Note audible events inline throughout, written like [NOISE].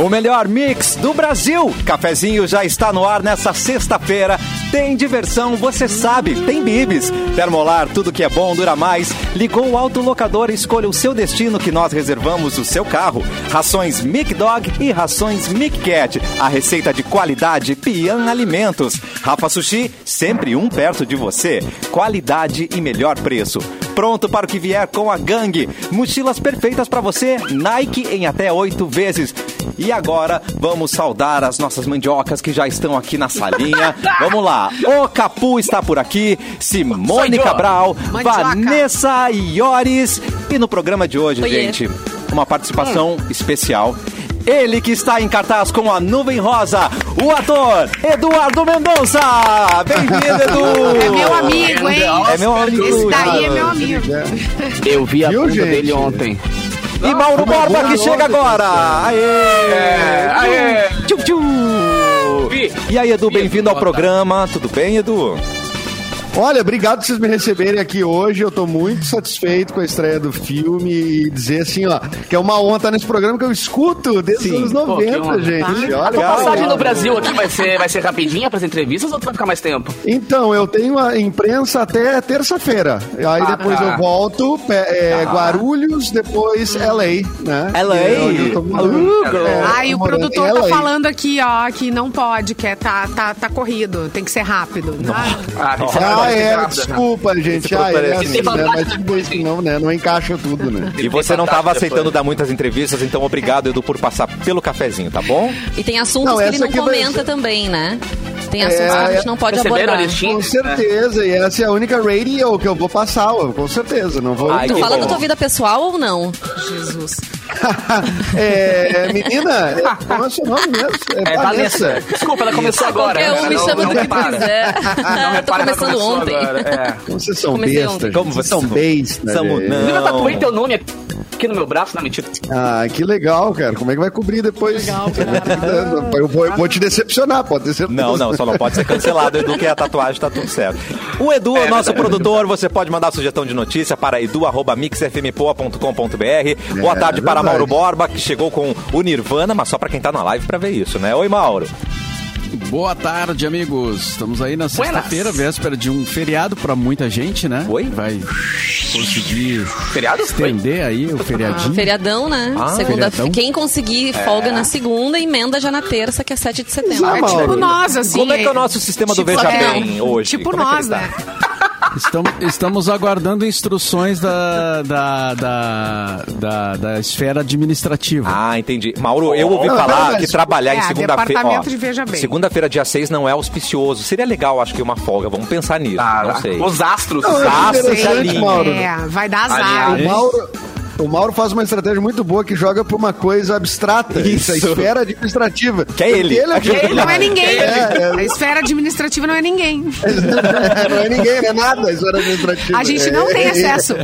O melhor mix do Brasil. Cafezinho já está no ar nessa sexta-feira. Tem diversão, você sabe, tem bibis. Termolar, tudo que é bom dura mais. Ligou o autolocador e escolha o seu destino que nós reservamos o seu carro. Rações Mic Dog e rações Mic Cat. A receita de qualidade Pian Alimentos. Rafa Sushi, sempre um perto de você. Qualidade e melhor preço. Pronto para o que vier com a gangue. Mochilas perfeitas para você, Nike em até oito vezes. E agora vamos saudar as nossas mandiocas que já estão aqui na salinha. [LAUGHS] vamos lá. O Capu está por aqui, Simone Cabral, Mandioca. Vanessa Iores. E no programa de hoje, Oiê. gente, uma participação especial. Ele que está em cartaz com a nuvem rosa, o ator Eduardo Mendonça. Bem-vindo, Edu. É meu amigo, hein? É meu amigo. Esse daí é meu amigo. Eu vi a gente? dele ontem. E Mauro Borba que chega agora. Aê! É, aê! Tchum, tchum. E aí, Edu, Vi, bem-vindo ao programa. Tudo bem, Edu? Olha, obrigado por vocês me receberem aqui hoje. Eu tô muito satisfeito com a estreia do filme e dizer assim, ó, que é uma honra estar nesse programa que eu escuto desde Sim. os anos Pô, que 90, honra. gente. Ah, Olha, A tua passagem no Brasil aqui vai ser, vai ser rapidinha para as entrevistas ou tu vai ficar mais tempo? Então, eu tenho a imprensa até terça-feira. Aí Ah, depois tá. eu volto, pe- é, Guarulhos, depois LA, né? LA. É eu morando. Uh, girl. É, Ai, o produtor tá LA. falando aqui, ó, que não pode, que é, tá, tá, tá corrido, tem que ser rápido. Ah, Ah, tem que ser Ah, é, rápido, né? desculpa, gente. Ah, é assim, né? Mas tudo bem, senão, né? Não encaixa tudo, né? E você não estava aceitando dar muitas entrevistas, então obrigado, Edu, por passar pelo cafezinho, tá bom? E tem assuntos Não, que ele não vai comenta ser- também, né? Tem assuntos É, que a gente não pode abordar. Com certeza, e essa é a única radio que eu vou passar, com certeza. Não vou. Ai, Tu fala bom. da tua vida pessoal ou não? Jesus. [LAUGHS] é, menina, é, como é o seu nome mesmo? É Vanessa. Desculpa, ela começou agora. Qualquer um né? me Não- chama do que quiser. Não Tô repara, ela começando ontem. agora, é. Como vocês são Comecei bestas. Como vocês são bestas. Gente. não. Inclusive, eu tatuei teu nome aqui no meu braço, não, mentira. Ah, que legal, cara. Como é que vai cobrir depois? [LAUGHS] eu, vou, eu vou te decepcionar, pode ter certeza. Não, não, só não pode ser cancelado, Edu, que a tatuagem tá tudo certo. O Edu é o nosso produtor, você pode mandar sugestão de notícia para edu.mixfmpoa.com.br. Boa tarde para verdade. Mauro Borba, que chegou com o Nirvana, mas só para quem tá na live para ver isso, né? Oi, Mauro. Boa tarde, amigos. Estamos aí na sexta-feira, véspera de um feriado pra muita gente, né? Oi? Vai conseguir Feriado? estender aí o feriadinho. Feriadão, né? Ah, segunda feriadão. Quem conseguir folga na segunda, emenda já na terça, que é 7 de setembro. Ah, É tipo nós, assim. Como é que é o nosso sistema do Veja é, Bem hoje? Tipo Como é nós, tá? né? [LAUGHS] Estamos, estamos aguardando instruções da, da, da, da, da esfera administrativa. Ah, entendi. Mauro, eu ouvi Não, falar que trabalhar em É, segunda-feira. departamento ó, de Veja Bem. Segunda-feira, dia 6, não é auspicioso. Seria legal, acho que uma folga. Vamos pensar nisso. Ah, não sei. Os astros. Não, os astros. Mauro. É, vai dar azar. O Mauro, o Mauro faz uma estratégia muito boa que joga pra uma coisa abstrata. Isso. Isso, a esfera administrativa. Que é ele. Ele é Ele não é ninguém. É, é. A esfera administrativa não é ninguém. [LAUGHS] não é ninguém, não é nada a esfera administrativa. A gente não É, tem é, acesso.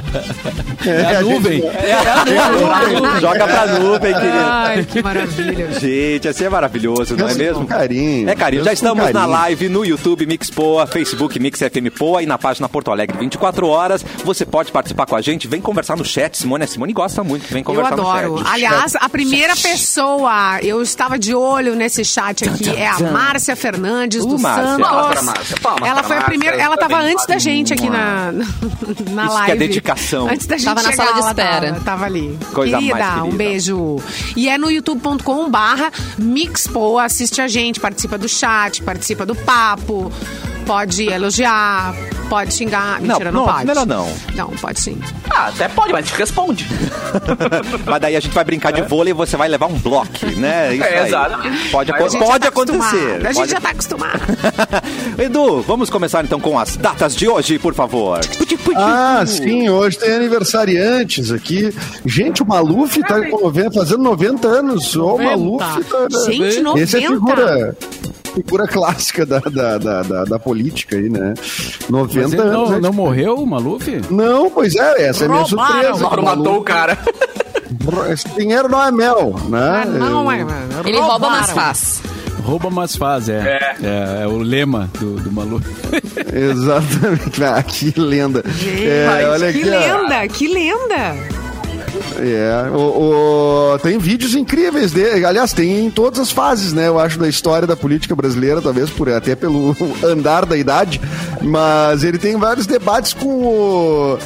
É a nuvem. [LAUGHS] Joga pra nuvem, querido. Ai, que maravilha. Gente, assim é maravilhoso, não é mesmo? carinho. É carinho. Já estamos na live no YouTube Mix Poa, Facebook Mix FM Poa e na página Porto Alegre 24 horas. Você pode participar com a gente, vem conversar no chat. Simone, a Simone gosta muito, vem Eu conversar adoro. no chat. Aliás, a primeira pessoa, eu estava de olho nesse chat aqui, é a Márcia Fernandes Uh, do Márcia. Santos. Palmas pra Márcia, palmas ela pra foi a primeira, ela estava antes da gente aqui na, na Isso que é live. dedicação. Antes da gente Tava na chegar, sala de espera. Tava, tava ali. Coisa querida, mais querida. um beijo. E é no youtube.com barra Mixpoa, assiste a gente, participa do chat, participa do papo, pode elogiar, pode xingar. Mentira, não, não, pode. melhor não. Não, pode sim. Ah, até pode, mas te responde. [LAUGHS] Mas daí a gente vai brincar de vôlei e você vai levar um bloco, né? [LAUGHS] Isso É, aí. exatamente. Pode, já pode tá acontecer. A gente Pode- já tá acostumado. [LAUGHS] Edu, vamos começar então com as datas de hoje, por favor. Ah, sim, hoje tem aniversariantes aqui. Gente, o Maluf tá fazendo 90 anos. Ô, O Maluf tá. Gente, 90. Esse é figura. Figura [LAUGHS] clássica da, da, da, da, da política aí, né? 90 Mas ele anos. não, né? não morreu, o Maluf? Não, pois é, essa é a minha surpresa. O Mauro matou o cara. Esse dinheiro não é mel, né? Ah, não, é. Ele rouba, mas faz. Rouba, mas faz, é. É, é o lema do, do Maluf. [LAUGHS] Exatamente. Ah, que lenda. Gente, É, olha que aqui, ó. lenda, que lenda. É, o, o- tem vídeos incríveis dele. Aliás, tem em todas as fases, né? Eu acho, da história da política brasileira, talvez por até pelo [LAUGHS] andar da idade. Mas ele tem vários debates com o.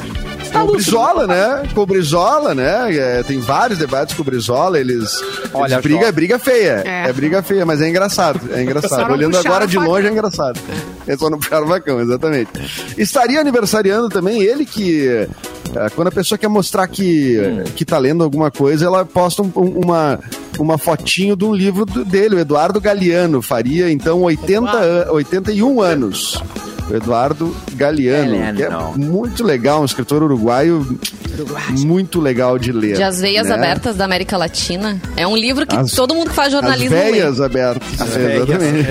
Com o Brizola, né? Com o Brizola, né? É, tem vários debates com o Brizola. Eles. Olha eles briga, é briga feia. É. É. briga feia, mas é engraçado. É engraçado. Olhando agora de longe é engraçado. É só não puxar o vacão, exatamente. Estaria aniversariando também ele que. Eh, Quando a pessoa quer mostrar que, que tá lendo alguma coisa, ela posta um- um- uma, uma fotinho de um livro dele, o Eduardo Galeano. Faria então 80, an- 81 anos. O Eduardo Galeano, que é muito legal, um escritor uruguaio muito legal de ler. De As Veias né? Abertas da América Latina. É um livro que As- todo mundo que faz As jornalismo lê. veias abertas. As é, veias, exatamente.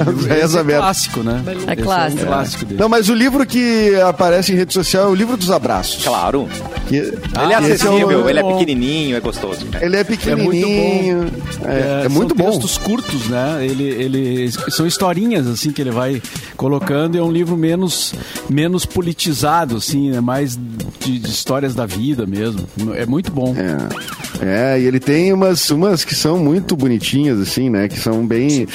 [LAUGHS] As veias é abertas. clássico, né? É Esse clássico. um clássico dele. Não, mas o livro que aparece em rede social é o livro dos abraços. Claro. Que- ele é esse acessível, ele é bom. pequenininho, é gostoso. Ele é pequenininho. É, é muito são bom. textos curtos, né? Ele, ele são historinhas assim que ele vai colocando. É um livro menos menos politizado, assim, é mais de, de histórias da vida mesmo. É muito bom. É, e ele tem umas, umas que são muito bonitinhas, assim, né? Que são bem,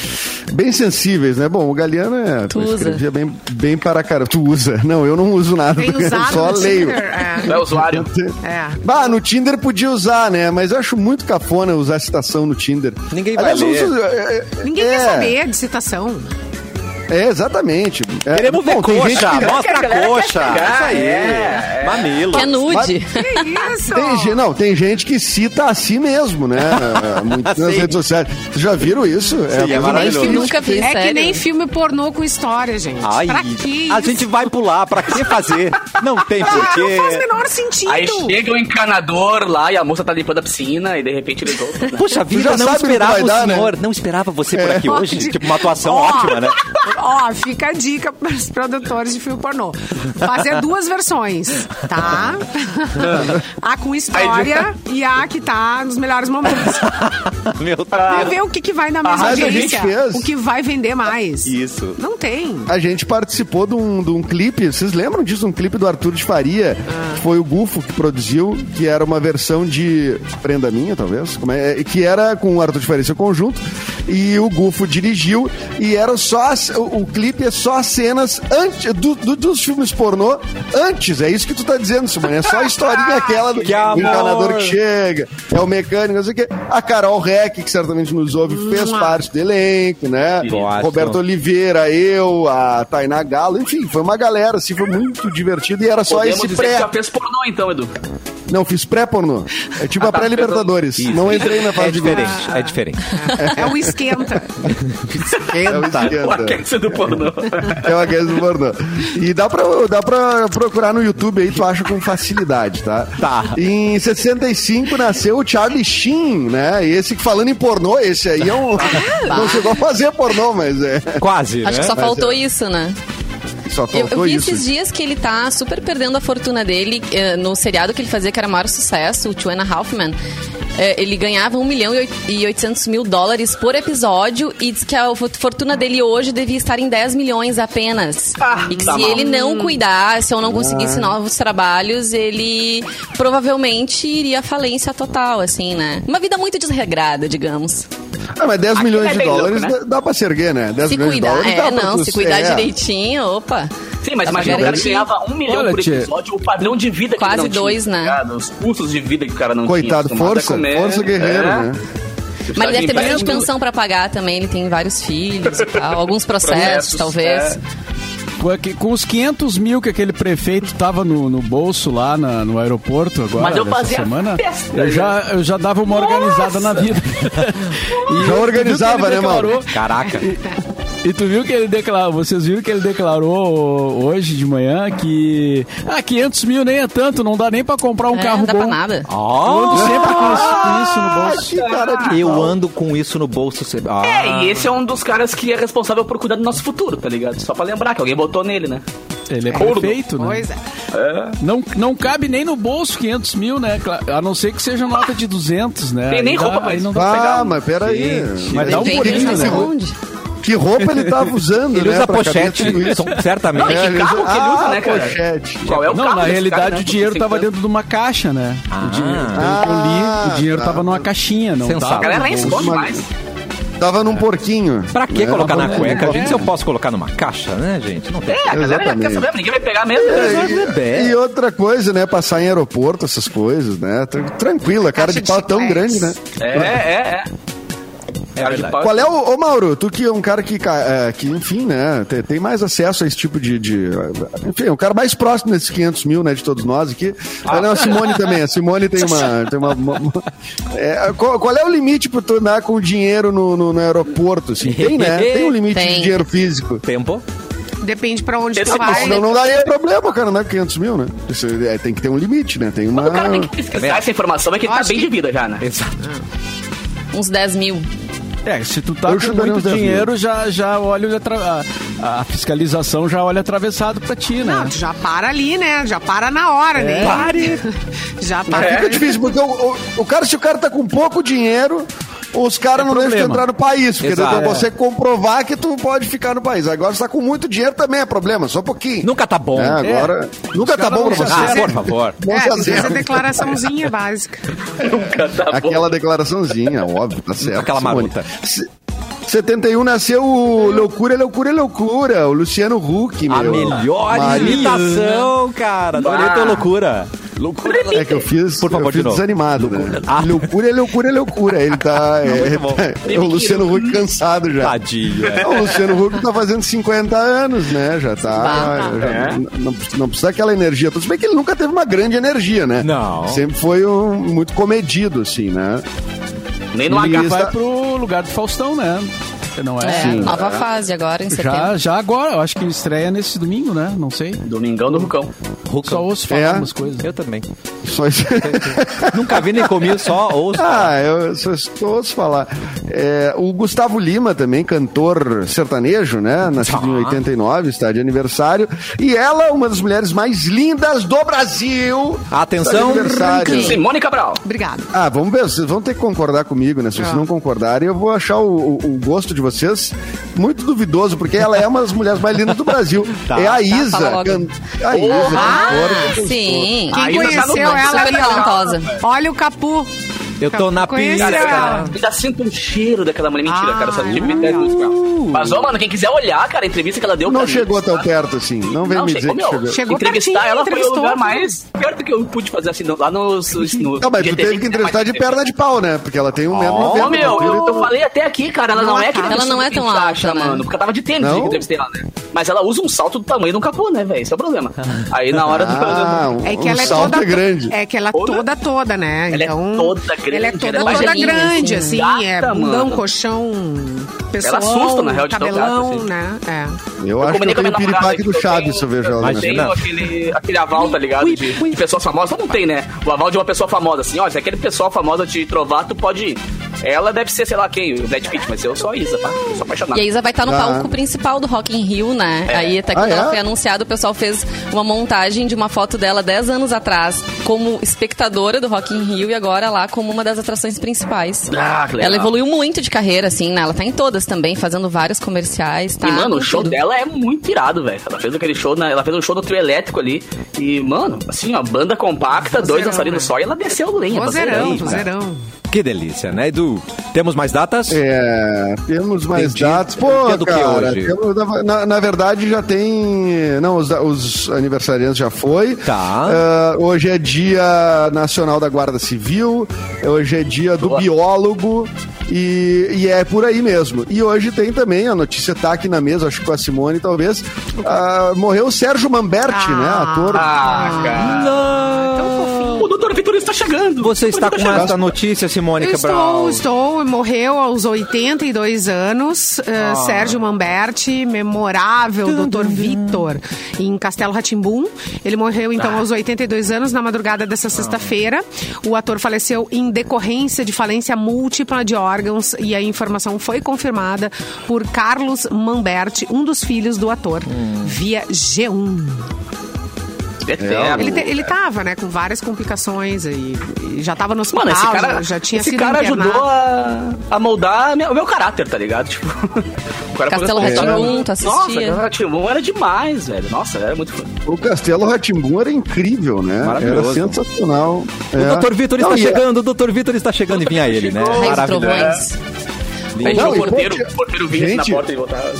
bem sensíveis, né? Bom, o Galeano é. Tu usa? escrevia bem, bem para cara. Tu usa. Não, eu não uso nada. Bem [LAUGHS] eu usado só no leio. Tinder. [LAUGHS] É. Tu é usuário. É. Bah, no Tinder podia usar, né? Mas eu acho muito cafona usar citação no Tinder. Ninguém vai ler. eu uso- é, é, Ninguém é, quer saber de citação. É, exatamente. É, Queremos ver bom, gente coxa, que- mostra a coxa. chegar, Isso aí. é, é. Mamilo. Que é nude. [LAUGHS] Que isso? Tem, não, tem gente que cita a si mesmo, né? [LAUGHS] Muito nas redes sociais. Vocês já viram isso? Sim, é mais maravilhoso. Nunca vi, É que nem filme pornô com história, gente. Ai, pra que a gente vai pular, pra que fazer? Não tem Ah, não faz porquê. menor sentido. Aí chega o encanador lá e a moça tá limpando a piscina e de repente ele volta. né? Puxa vida, não o esperava o dar, né? senhor, não esperava você por aqui hoje. Tipo, uma atuação ótima, né? Ó, fica a dica para os produtores de filme pornô. Fazer duas versões, tá? A com história e a que tá nos melhores momentos. Meu E Deus. ver o que, que vai dar mais Ah, mas a audiência. gente fez. O que vai vender mais. Isso. Não tem. A gente participou de um, de um clipe, vocês lembram disso? Um clipe do Arthur de Faria, que foi o Gufo que produziu, que era uma versão de Prenda Minha, talvez, como é, que era com o Arthur de Faria seu conjunto, e o Gufo dirigiu, e era só, o, o clipe é só as cenas antes, do, do- dos filmes pornô, antes, é isso que tu tá dizendo, Simone, é só a historinha [LAUGHS] aquela do Que encanador que chega, é o mecânico, não sei o quê. A Carol Reck, que certamente nos ouve, fez parte do elenco, né? Roberto Oliveira, eu, a Tainá Galo, enfim, foi uma galera, assim, foi muito divertido e era só Podemos esse dizer que pré. já fez pornô então, Edu. Não, fiz pré-pornô. É tipo a pré-Libertadores. Isso. Não entrei na fase É de grupos. diferente, é diferente. É o esquenta. É o Esquenta. O esquenta. aquece do pornô. É uma guerra do pornô. E dá pra, dá pra procurar no YouTube aí, tu acha com facilidade, tá? Tá. Em 65 nasceu o Charlie Sheen, né? Esse que falando em pornô, esse aí é um. Não chegou a fazer pornô, mas é. Quase, Acho né? que só Mas faltou é. isso, né? Só Eu, eu vi isso. esses dias que ele tá super perdendo a fortuna dele eh, no seriado que ele fazia, que era o maior sucesso, o Two and a Half Men. Eh, ele ganhava 1 milhão e oit- e 800 mil dólares por episódio e diz que a fo- fortuna dele hoje devia estar em 10 milhões apenas. Ah, e que tá se mal. ele não cuidasse ou não conseguisse novos trabalhos, ele provavelmente iria à falência total, assim, né? Uma vida muito desregrada, digamos. Ah, mas 10 Aqui milhões é de bem louco, dólares né? dá, dá pra se erguer, né? 10 Se milhões de cuidar, dólares dá é, pra não, tu- se cuidar é. direitinho, opa. Sim, mas pra imagina o cara garantir. ganhava um milhão Olha, por tia. episódio, o padrão de vida que Quase ele não dois, tinha, né? tá ligado? Os custos de vida que o cara não Coitado, tinha. acostumado a força, comer. força guerreiro, É. né? Mas ele deve ter Tá bastante pensão pra pagar também. Ele tem vários filhos e tal. Alguns [LAUGHS] processos, Processos, talvez. é. Com aqui- Com os 500 mil que aquele prefeito tava no, no bolso lá na- no aeroporto agora, Mas eu fazia semana, festa, eu já, eu já dava uma organizada na vida. [LAUGHS] E Já organizava, que né, Mauro? declarou- Caraca. E tu viu que ele declarou, vocês viram que ele declarou hoje de manhã que ah, 500 mil nem é tanto, não dá nem pra comprar um É, carro não dá bom. pra nada. Eu ando sempre com isso, com isso no bolso. Que cara de Eu pau. ando com isso no bolso. sempre. Ah, É, e esse é um dos caras que é responsável por cuidar do nosso futuro, tá ligado? Só pra lembrar que alguém botou nele, né? Ele é Corno. perfeito, né? Pois é. Não, não cabe nem no bolso 500 mil, né? A não ser que seja nota de 200, né? Tem nem Aí dá- roupa pra aí isso. não dá pra Ah, pegar. mas peraí. Gente, Mas dá um pulinho, de né? onde. Que roupa ele tava usando, Ele né? usa pochete, então, certamente. Não, e que carro que ele usa, Ah, né, cara? pochete. Qual é o Não, carro na realidade cara, né? o dinheiro tava dentro de uma caixa, né? Ah. O dinheiro, que eu li, o dinheiro tá. tava numa caixinha, não Sensato. tava. A galera no nem esconde Uma- mais. Tava num porquinho. Pra que né? colocar na cueca, gente? Se eu posso colocar numa caixa, né, gente? Não tem. É, a galera já quer Exatamente. saber, ninguém vai pegar mesmo. É, e, e outra coisa, né? Passar em aeroporto, essas coisas, né? Tran- Tranquilo, a cara de pau é tão grande, né? É, é, é. É Cara de pau. Qual é o. Ô, Mauro, tu que é um cara que, é, que enfim, né? Tem, tem mais acesso a esse tipo de. de- enfim, o cara mais próximo desses 500 mil, né? De todos nós aqui. Ah, não, a Simone também. A Simone tem uma. [LAUGHS] Tem uma, uma- uma- é, qual, qual é o limite pra tu andar com dinheiro no, no, no aeroporto? Assim? Tem, né? [LAUGHS] Tem um limite Tem. de dinheiro físico. Tempo? Depende pra onde Esse tu é vai. Senão não daria problema, cara, não é 500 mil, né? Isso, é, tem que ter um limite, né? Tem uma. O cara tem que pesquisar essa informação, é que ele tá bem que- de vida já, né? Exato. Uns 10 mil. É, se tu tá Eu com muito 10 mil. dinheiro, já, já olha a, a fiscalização já olha atravessado pra ti, né? Não, tu já para ali, né? Já para na hora, né? Pare! [LAUGHS] Já para. fica difícil, porque o, o, o cara, se o cara tá com pouco dinheiro, os caras não deixam problema. entrar no país. Porque Exato. daí você comprovar que tu pode ficar no país. Agora, se tá com muito dinheiro também é problema, só um pouquinho. Nunca tá bom. É, agora, nunca tá bom pra você. Ah, por favor. Não É, fazer acerta. declaraçãozinha básica. [LAUGHS] Nunca tá bom. Aquela declaraçãozinha, óbvio, tá certo. Aquela maruta. Se- 71 nasceu o Loucura, Loucura, Loucura, o Luciano Huck, meu. A melhor imitação, cara. Adorei Ah. tua loucura. Loucura. É que eu fiz, Por favor, eu fiz de desanimado, né? Ah. Loucura, loucura, loucura. Ele tá. [LAUGHS] É, bom. é o Luciano Huck cansado já. Tadinho. é. O Luciano Huck tá fazendo 50 anos, né? Já tá. Bah. já- É. não, não precisa daquela energia. Tudo bem que ele nunca teve uma grande energia, né? Não. Sempre foi um, muito comedido, assim, né? Nem no H. está- Vai pro lugar do Faustão, né? Não é? É, Sim. nova fase agora, em setembro. Já, já agora, eu acho que estreia nesse domingo, né? Não sei. Domingão do Rucão. Só ouço falar É. umas coisas. Eu também. Só isso. Nunca vi nem comi, só ouço. Ah, eu só ouço falar. É, o Gustavo Lima também, cantor sertanejo, né? Nascido em 89, está de aniversário. E ela, uma das mulheres mais lindas do Brasil. Atenção, aniversário. Simone Cabral. Obrigada. Ah, vamos ver, vocês vão ter que concordar comigo, né? Se vocês Ah. não concordarem, eu vou achar o, o- o gosto de vocês muito duvidoso, porque ela é uma das mulheres mais lindas do Brasil. [LAUGHS] Tá. É a Tá, Isa. logo. can- A Isa, Ah, cantora. sim. Quem A Isa tá conheceu ela ó. talentosa. Olha o Capu. Eu tô na pista. ela. Ainda sinto um cheiro daquela mulher. Mentira, Ah, cara. Só tive é. cara. Mas, ó, mano, quem quiser olhar, cara, a entrevista que ela deu Não pra mim, chegou tão tá? perto assim. Não vem Não, me dizer que chegou. Chegou entrevistar pertinho, ela foi o entrevistou. lugar mais perto que eu pude fazer, assim, lá nos... [LAUGHS] no, Não, mas tu teve que entrevistar de perna de pau, né? Porque ela tem um metro Ô, noventa de meu, eu, eu falei até aqui, cara, ela não, Não é é alta. Ela não é tão que alta, acha, né? mano, porque eu tava de tênis que eu entrevistei ela, né? Mas ela usa um salto do tamanho de um capô, né, velho? Esse é o problema. Aí na hora Ah, do... um, É que um ela é salto toda é grande. É que ela é Toda? toda toda, né? Ela é então, toda grande, Ela é ela toda é toda grande, assim. assim, é bundão, mano. colchão, pessoal, assusta, na real, de cabelão, gata, assim. né? É. Eu acho que eu tenho o piripaque que do eu Chaves se eu vejo ela. Mas tem aquele, aquele aval, tá ligado? De, de pessoas famosas. Não tem, né? O aval de uma pessoa famosa, assim, ó, se aquele pessoal famosa te trovar, tu pode ir. Ela deve ser, sei lá quem, o Brad Pitt, mas eu sou a Isa, tá? Eu sou apaixonado. E a Isa vai estar no Ah. palco principal do Rock in Rio, né? Aí até quando Ah, é? ela foi anunciada, o pessoal fez uma montagem de uma foto dela 10 anos atrás como espectadora do Rock in Rio e agora lá como uma das atrações principais. Ah, que legal. Ela evoluiu muito de carreira, assim, né? Ela tá em todas também, fazendo vários comerciais, tá? E, mano, o show tudo. dela é muito irado, velho. Ela fez aquele show, na, ela fez um show no trio elétrico ali. E, mano, assim, ó, banda compacta, dois dançarinos né? só, e ela desceu lenha. Vozeirão, vozeirão. Que delícia, né, Edu? Temos mais datas? É, temos mais Entendi. datas. Pô, do que cara, hoje? temos- na, na- verdade já tem. Não, os, os aniversariantes já foi. Tá. Ah, hoje é dia nacional da Guarda Civil. Hoje é dia do Boa. biólogo. E, e é por aí mesmo. E hoje tem também, a notícia tá aqui na mesa, acho que com a Simone talvez. ah, morreu o Sérgio Mamberti, Ah. né? Ator. Ah, cara. Tão fofinho. O doutor Vitorino está chegando. Você está com Doutor essa notícia, Cabral? estou, estou, morreu aos 82 anos, eh, Ah. Sérgio Mamberti, memorável Dr. Vitor, em Castelo Ratimbum. Ele morreu então Ah. aos 82 anos na madrugada dessa sexta-feira. O ator faleceu em decorrência de falência múltipla de órgãos e a informação foi confirmada por Carlos Mamberti, um dos filhos do ator, Hum. via G1. Eterno. Ele, te- ele tava, né, com várias complicações e, e já tava no hospital, Mano, esse cara, já, já tinha esse sido cara internado. ajudou a, a moldar meu- o meu caráter, tá ligado? [LAUGHS] Tipo, o cara Castelo Rá-Tim-Bum, tu assistia? Nossa, Castelo Rá-Tim-Bum era demais, velho. Nossa, era muito fã. O Castelo Ratimbum era incrível, né? Era Maravilhoso. sensacional. O É. Dr. Vitor Não, está é- chegando, o Dr. Vitor está chegando e vinha ele, né? Maravilhoso. Aí Não, o porteiro, pode- porteiro vinha assim na Gente, porta e voltava.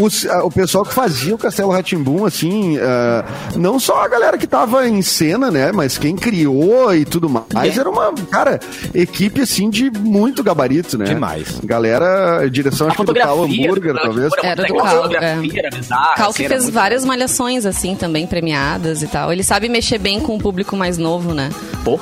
Os- o pessoal que fazia o Castelo Ratimbum, assim, ah, não só a galera que tava em cena, né? Mas quem criou e tudo mais, É. era uma, cara, equipe, assim, de muito gabarito, né? Demais. Galera, direção, A acho que do Tal fotografia. Hambúrguer, do- talvez. muito Era do Cal, bizarra. Cal assim, que era fez várias malhações, assim, também premiadas e tal. Ele sabe mexer bem com o público mais novo, né? Pô,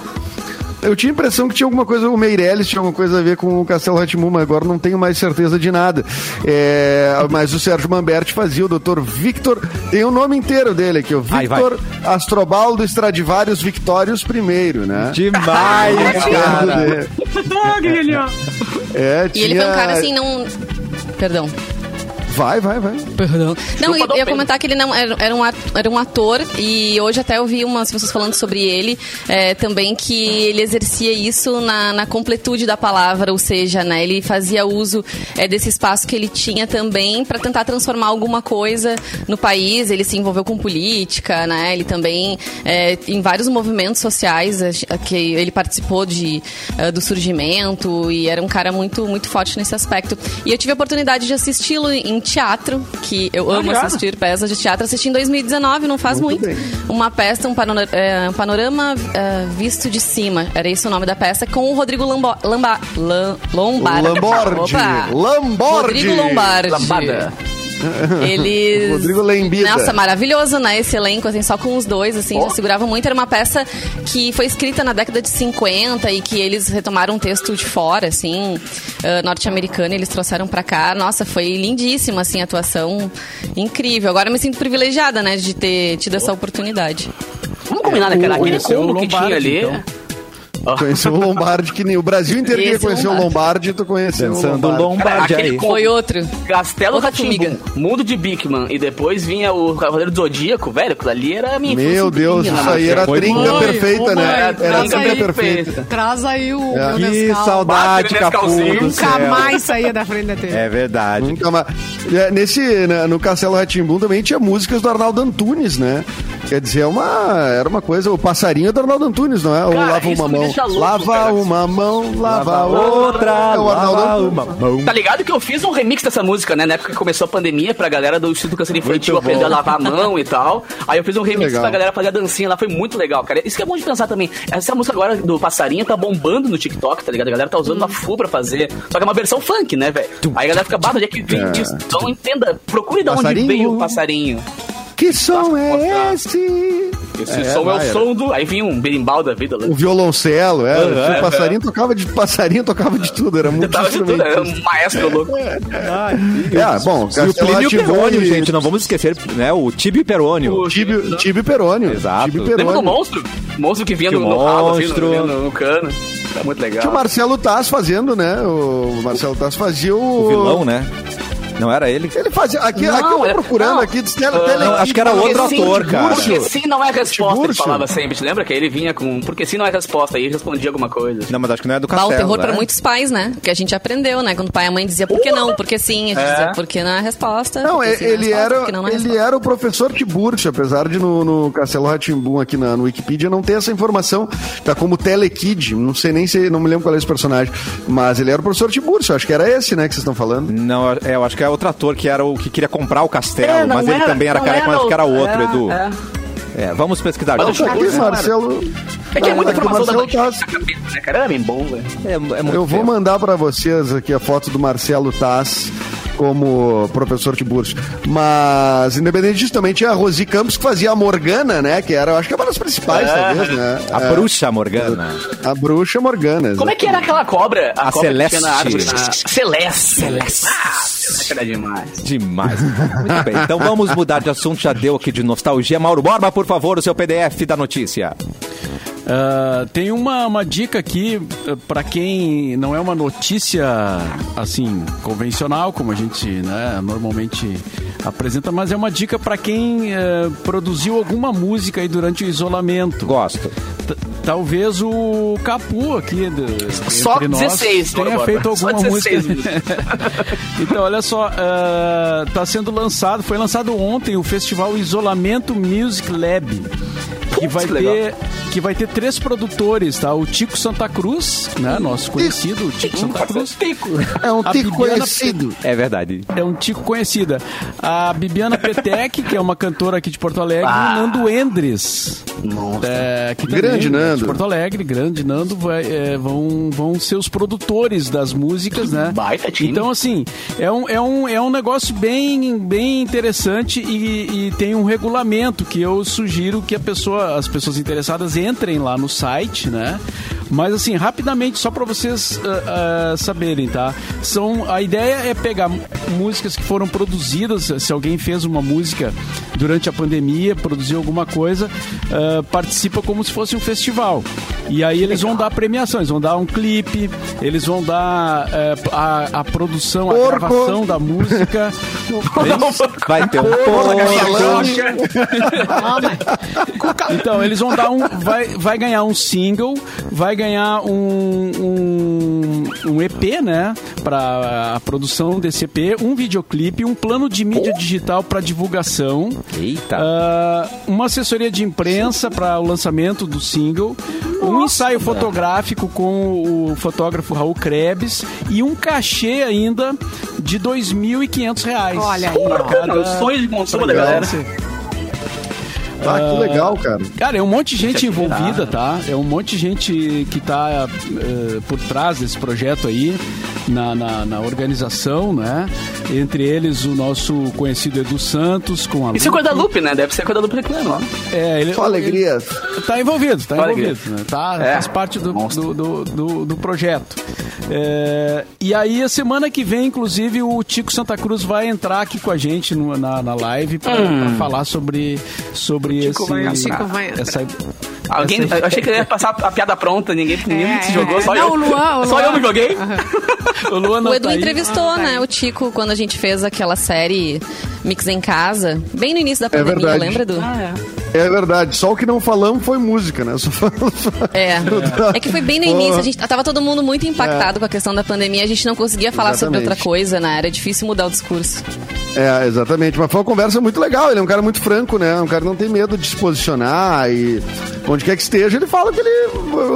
Eu tinha a impressão que tinha alguma coisa, o Meirelles tinha alguma coisa a ver com o Castelo Ratimbum, mas agora não tenho mais certeza de nada. É, mas o Sérgio Mamberti fazia o Dr. Victor, tem o nome inteiro dele aqui, o. Victor Astrobaldo Stradivarius Victorius I, né? Demais, cara. [LAUGHS] É, E ele foi um tinha- cara assim, não. Perdão. Vai, vai, vai. Perdão. Não, eu Desculpa, ia comentar que ele não era, era um, at- era um ator e hoje até eu vi umas pessoas falando sobre ele é, também que ele exercia isso na, na completude da palavra, ou seja, né, ele fazia uso é, desse espaço que ele tinha também para tentar transformar alguma coisa no país. Ele se envolveu com política, né? Ele também é, em vários movimentos sociais que ele participou de é, do surgimento e era um cara muito muito forte nesse aspecto. E eu tive a oportunidade de assisti-lo em teatro, que eu amo já? assistir peças de teatro. Assisti em 2019, não faz Muito muito. Uma peça, um panorama, panorama é, visto de cima. Era esse o nome da peça, com o Rodrigo Lambo, Lamba, Lam- Lombardi. Lambordi. Rodrigo Lombardi. lambada. [LAUGHS] Eles. Rodrigo Lembida. Nossa, maravilhoso, né? Esse elenco, assim, só com os dois, assim, já segurava muito. Era uma peça que foi escrita na década de 50 e que eles retomaram um texto de fora, assim, ah, norte-americano, e eles trouxeram pra cá. Nossa, foi lindíssima, assim, a atuação incrível. Agora eu me sinto privilegiada, né, de ter tido essa oportunidade. Vamos combinar, né, cara? Aquele combo que tinha ali. então. Conheceu o Lombardi, que nem o Brasil inteiro queria Esse conhecer o Lombardi. Lombardi, tu conheceu Dançando o Lombardi. Lombardi Aquele aí. Foi outro. Castelo formiga. Mundo de Bigman e depois vinha o Cavaleiro do Zodíaco, velho, aquilo ali era a minha Meu Deus, isso aí né? era a Foi trinca bom. perfeita, Oi, né? Era trinca aí. perfeita. Traz aí o É. meu Que saudade, Capu Nunca céu. mais saía da frente da TV. É verdade. Nunca mais. É, Nesse, na- no Castelo Ratimbum também tinha músicas do Arnaldo Antunes, né? Quer dizer, é uma, era uma coisa. O passarinho é do Arnaldo Antunes, não é? Ou Cara, lava isso uma mão. Deixa louco, lava cara. uma mão, lava, Lava outra, É lava uma mão. Tá ligado que eu fiz um remix dessa música, né? Na época que começou a pandemia, pra galera do Instituto Câncer Infantil Muito aprender a bom. lavar a mão e tal. Aí eu fiz um remix legal. pra galera fazer a dancinha lá, foi muito legal, cara. Isso que é bom de pensar também. Essa música agora do Passarinho tá bombando no TikTok, tá ligado? A galera tá usando uma full pra fazer. Só que é uma versão funk, né, velho? Aí a galera fica, bata, onde é que vem É. disso? Então entenda, procure de onde veio o passarinho. Que som é esse? Esse É, som é, vai, o era. som do. Aí vinha um berimbau da vida lá. O violoncelo, é. Uhum. o passarinho tocava de passarinho tocava de tudo, era [LAUGHS] muito tava de tudo, era um maestro louco. É, bom, E o Plínio Perônio, e- gente, não vamos esquecer, né? O Tibio Perônio. O- Tibio, Tibio Perônio. Exato. Tibio Lembra do monstro? O monstro que vinha Que no, no rabo, assim, no, no, no cano. Tá muito legal. Tinha o Marcelo Taz fazendo, né? O Marcelo Taz fazia o. O vilão, né? Não era ele? Ele fazia. Aqui, Não, aqui eu tô é- procurando não. aqui. Diz tele, Ah, tele- acho que era outro sim, ator, cara. Porque sim não é resposta, ele Tiburcio. falava sempre. Te lembra que ele vinha com porque sim não é resposta, aí ele respondia alguma coisa. Não, mas acho que não é do Bah, Castelo, o terror né? pra muitos pais, né? Que a gente aprendeu, né? Quando o pai e a mãe dizia por que não, porque sim, a gente É. dizia porque não é a resposta. Não, é ele resposta, era, não é ele resposta. era o professor Tiburcio, apesar de no, no Castelo Ratimbum aqui na, no Wikipedia não ter essa informação. Tá como Telekid, não sei nem se, não me lembro qual é esse personagem, mas ele era o professor Tiburcio, acho que era esse, né, que vocês estão falando. Não, é, eu acho que é outro ator que era o que queria comprar o castelo, É, mas ele era- também era careca, era mas que era o- outro, é, Edu. é. É, vamos pesquisar. Mas Deixa Tá eu aqui. Marcelo. É que é muita informação da na cabeça, né, cara? Era bem bom, velho. É, é muito Eu vou tempo. mandar pra vocês aqui a foto do Marcelo Taz como professor Tiburcio. Mas, independente disso, também tinha a Rosi Campos que fazia a Morgana, né? Que era, acho que é uma das principais, É. talvez, né? A É, bruxa Morgana. A bruxa Morgana. Como é que era aquela cobra? A cobra que Celeste. tinha na árvore, na- Celeste. Celeste. Ah, Era demais. Demais. [LAUGHS] Muito bem, então vamos mudar de assunto. Já deu aqui de nostalgia. Mauro Borba, por favor, o seu PDF da notícia. Ah, tem uma, uma dica aqui para quem não é uma notícia assim convencional como a gente né, normalmente apresenta, mas é uma dica para quem eh, produziu alguma música aí durante o isolamento. Gosto. T- Talvez o Capu aqui do, Só entre nós 16, tenha bora, feito bora. Só alguma música. 16 [LAUGHS] então, olha só, está sendo lançado, foi lançado ontem o festival Isolamento Music Lab, que vai que ter que vai ter três produtores, tá? O Tico Santa Cruz, né, nosso conhecido, o Tico Santa Cruz. É um tico Bibiana conhecido. É verdade. É um tico conhecida. A Bibiana Petec, que é uma cantora aqui de Porto Alegre, Ah. e o Nando Endres. Nossa. É, que Grande também, Nando. De Porto Alegre, grande Nando, vai, é, vão, vão ser os produtores das músicas, né? baita time. Então, assim, é um, é um, é um negócio bem, bem interessante e, e tem um regulamento que eu sugiro que a pessoa, as pessoas interessadas entrem lá no site, né? Mas assim, rapidamente, só para vocês ah, ah, saberem, tá? São, a ideia é pegar músicas que foram produzidas, se alguém fez uma música durante a pandemia, produziu alguma coisa, ah, participa como se fosse um festival. E aí eles vão dar premiações, vão dar um clipe, eles vão dar a, a produção, a Porco. gravação da música. Vai ter um Então, eles vão dar um. Vai, vai ganhar um single, vai ganhar um, um, um EP, né? Pra a produção desse EP, um videoclipe, um plano de mídia digital para divulgação. Eita. ah, uma assessoria de imprensa para o lançamento do single, um ensaio fotográfico com o fotógrafo Raul Krebs e um cachê ainda de 2.500 reais. Olha aí. Bacana, o sonho de consumo da galera. Ah, que legal, cara. Cara, é um monte de gente envolvida, tá? É um monte de gente que tá eh, por trás desse projeto aí, na, na, na organização, né? Entre eles o nosso conhecido Edu Santos, com a Isso é coisa da Lupe. Né? Deve ser coisa da Lupe reclamando. É, ele, Só alegria. ele tá envolvido, tá Só envolvido. Né? Tá, É, faz parte do, do, do, do- do projeto. É, e aí, a semana que vem, inclusive, o Tico Santa Cruz vai entrar aqui com a gente no- na, na live pra, pra falar sobre, sobre Tico esse. vai entrar. Tico vai entrar. essa, Alguém, eu achei que ele ia passar a piada pronta, ninguém, ninguém É, se jogou, é. só Não, eu. o Luan, o Só Luan. eu me joguei. O Luan não O Edu tá entrevistou, Ah, tá né, aí. o Tico quando a gente fez aquela série Mix em Casa, bem no início da pandemia, verdade. lembra, Edu? É verdade. Só o que não falamos foi música, né? [LAUGHS] Só falamos... É. É que foi bem no início, a gente tava todo mundo muito impactado com a questão da pandemia, a gente não conseguia falar sobre Exatamente. outra coisa, né? Era difícil mudar o discurso. É, exatamente. Mas foi uma conversa muito legal. Ele é um cara muito franco, né? Um cara que não tem medo de se posicionar e onde quer que esteja, ele fala o que ele,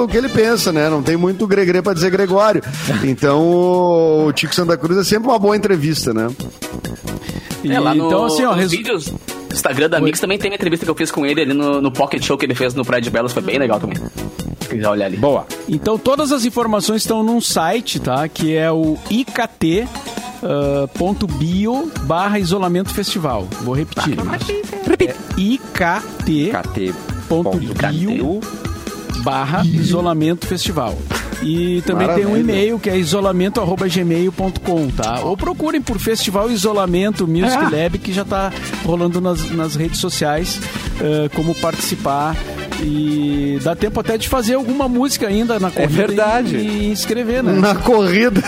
o que ele pensa, né? Não tem muito gregre pra dizer Gregório. Então, o Tico Santa Cruz é sempre uma boa entrevista, né? E, É, lá no, então, assim, ó, resu- vídeos Instagram da Mix também tem uma entrevista que eu fiz com ele ali no, no Pocket Show que ele fez no Praia de Belas, foi bem legal também. Se quiser olhar ali. Boa. Então todas as informações estão num site, tá? Que é o ikt ah, ponto bio barra isolamento festival. Vou repetir. Repita. É ikt KT. Ponto bio barra isolamento festival. E também tem um Maravilha. e-mail que é isolamento.gmail.com, tá? Ou procurem por Festival Isolamento Music Ah. Lab, que já tá rolando nas, nas redes sociais, eh, como participar. E dá tempo até de fazer alguma música ainda na corrida verdade. E, e inscrever, né? Na corrida.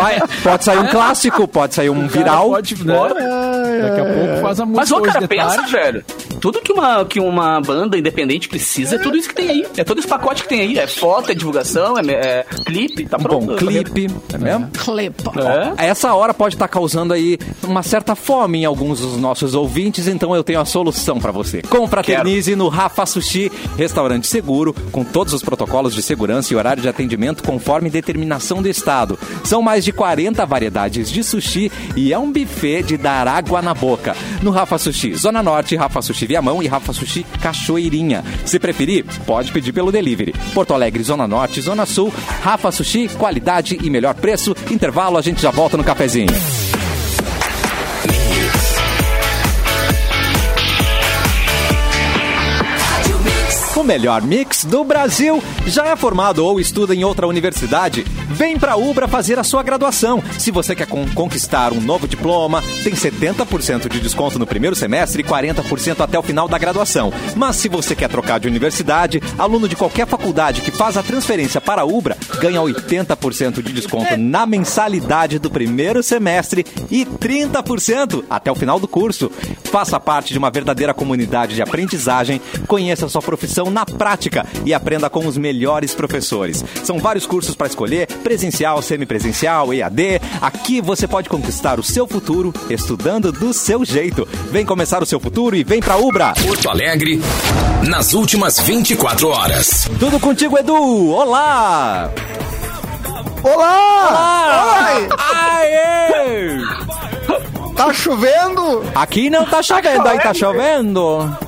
Vai, pode sair um clássico, pode sair um O viral. Pode, né? Daqui a pouco faz a música Mas, ô, hoje cara, pensa, tarde. velho. Tudo que uma, que uma banda independente precisa é tudo isso que tem aí. É todo esse pacote que tem aí. É foto, é divulgação, é, é clipe, tá Um pronto. bom clipe, é mesmo? Clepa. É. Essa hora pode estar causando aí uma certa fome em alguns dos nossos ouvintes, então eu tenho a solução pra você. Confraternize no Rafa Sushi, restaurante seguro, com todos os protocolos de segurança e horário de atendimento conforme determinação do Estado. São mais de 40 variedades de sushi e é um buffet de dar água na boca. No Rafa Sushi, Zona Norte, Rafa Sushi Viamão e Rafa Sushi Cachoeirinha. Se preferir, pode pedir pelo delivery. Porto Alegre, Zona Norte, Zona Sul, Rafa Sushi, qualidade e melhor preço. Intervalo, a gente já volta no cafezinho. Melhor mix do Brasil. Já é formado ou estuda em outra universidade? Vem pra Ubra fazer a sua graduação. Se você quer con- conquistar um novo diploma, tem 70% de desconto no primeiro semestre e 40% até o final da graduação. Mas se você quer trocar de universidade, aluno de qualquer faculdade que faz a transferência para a Ubra ganha 80% de desconto na mensalidade do primeiro semestre e 30% até o final do curso. Faça parte de uma verdadeira comunidade de aprendizagem, conheça sua profissão na prática e aprenda com os melhores professores. São vários cursos para escolher, presencial, semipresencial, EAD. Aqui você pode conquistar o seu futuro estudando do seu jeito. Vem começar o seu futuro e vem pra Ubra. Porto Alegre, nas últimas 24 horas. Tudo contigo, Edu. Olá! Olá! Oi! Aê! Tá chovendo? Aqui não tá chovendo, aí tá chovendo.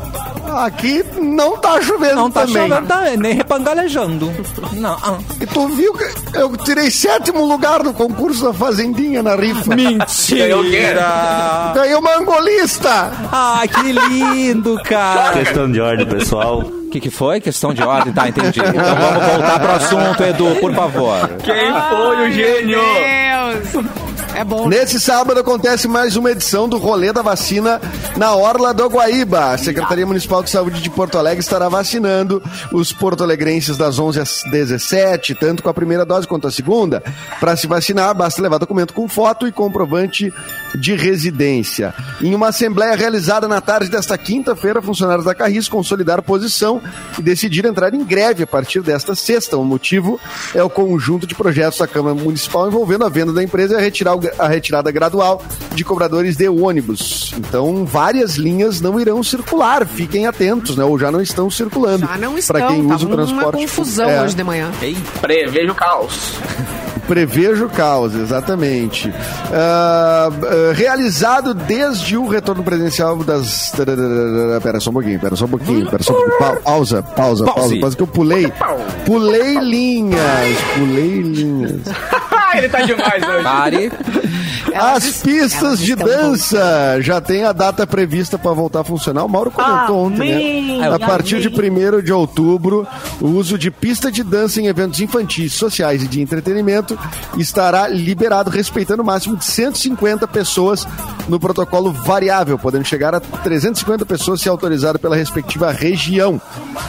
Aqui não tá chovendo Não tá também. chovendo, tá, nem repangalejando. Não. ah. E tu viu que eu tirei sétimo lugar no concurso da Fazendinha na rifa. [LAUGHS] Mentira! Ganhei uma angolista! Ai, que lindo, cara. Questão de ordem, pessoal. O que, que foi? Questão de ordem? Tá, entendi. Então vamos voltar pro assunto, Edu, por favor. Quem foi o gênio? Deus! É bom. Nesse sábado acontece mais uma edição do Rolê da Vacina na Orla do Guaíba. A Secretaria Municipal de Saúde de Porto Alegre estará vacinando os porto-alegrenses das 11 às 17, tanto com a primeira dose quanto a segunda. Para se vacinar, basta levar documento com foto e comprovante de residência. Em uma assembleia realizada na tarde desta quinta-feira, funcionários da Carris consolidaram posição e decidiram entrar em greve a partir desta sexta. O motivo é o conjunto de projetos da Câmara Municipal envolvendo a venda da empresa e a, retirar o- a retirada gradual de cobradores de ônibus. Então, várias linhas não irão circular. Fiquem atentos, né? Ou já não estão circulando. Já não estão. Para quem usa o transporte. confusão É. hoje de manhã. Prevejo o caos. [LAUGHS] Prevejo causa, exatamente. Ah, ah, realizado desde o retorno presencial das. Pera só um pouquinho, pera só um pouquinho, pera só um pouquinho. Pa- Pausa, pausa, pausa, Pause. pausa que eu pulei. Pulei linhas, pulei linhas. [LAUGHS] Ele tá demais hoje. Pare. Elas As pistas de dança já tem a data prevista para voltar a funcionar. O Mauro comentou ontem, né? A partir de 1 de outubro, o uso de pista de dança em eventos infantis, sociais e de entretenimento estará liberado, respeitando o máximo de 150 pessoas no protocolo variável, podendo chegar a 350 pessoas se autorizado pela respectiva região.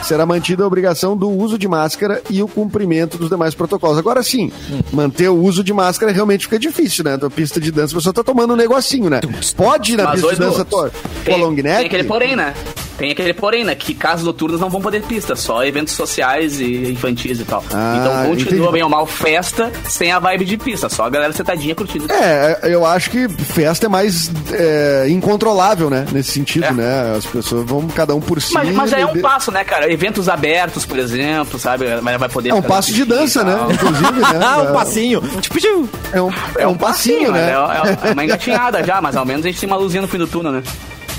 Será mantida a obrigação do uso de máscara e o cumprimento dos demais protocolos. Agora sim, manter o uso de máscara realmente fica difícil, né? Na pista de dança, a pessoa tá tomando um negocinho, né? Pode ir na Mas pista de dança não. to- com a Tem, long neck? tem aquele porém, né? Tem aquele porém, né? Que casas noturnas não vão poder pista, só eventos sociais e infantis e tal. Ah, então continua entendi. bem ou mal festa sem a vibe de pista, só a galera sentadinha curtindo. É, eu acho que festa é mais é, incontrolável, né? Nesse sentido, É. né? As pessoas vão cada um por si. Mas, mas já é um passo, né, cara? Eventos abertos, por exemplo, sabe? Mas vai poder É um passo de dança, né? Inclusive, né? Ah, um passinho. Tipo. É um, é um passinho, né? É- é uma [LAUGHS] engatinhada já, mas ao menos a gente tem uma luzinha no fim do túnel, né?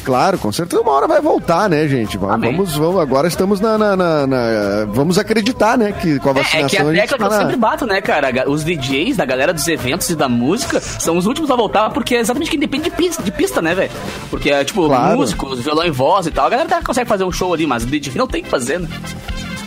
Claro, com certeza uma hora vai voltar, né, gente? Vamos, vamos, vamos agora estamos na, na- na- na- Vamos acreditar, né? Que com a É, é vacinação que a a tecla que tá eu na- sempre bato, né, cara? Os DJs, da galera dos eventos e da música, são os últimos a voltar, porque é exatamente quem depende de pista, de pista né, velho? Porque é tipo, Claro. músicos, violão e voz e tal, a galera consegue fazer um show ali, mas o DJ não tem que fazer, né?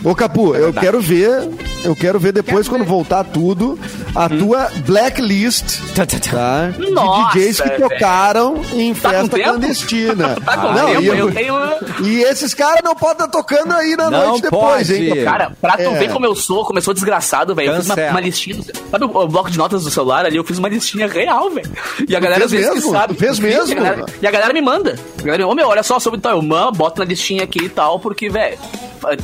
Ô Capu, eu verdade. quero ver, eu quero ver depois, quando voltar tudo, a tua blacklist, tá? De Nossa, DJs que velho. tocaram em Tá festa clandestina. [LAUGHS] Tá com Não, tempo, e, eu tenho... e esses caras não podem estar tocando aí na Não noite depois, pode. hein? Cara, pra tu É. ver como eu sou, como eu sou desgraçado, velho. Eu fiz uma, uma listinha. Sabe o, bloco de notas do celular ali? Eu fiz uma listinha real, velho. E a galera às fez vezes mesmo? sabe. Tu fez mesmo? E a galera, e a galera me manda. A galera ô meu, olha só sobre então. Eu mando, boto na listinha aqui e tal, porque, velho.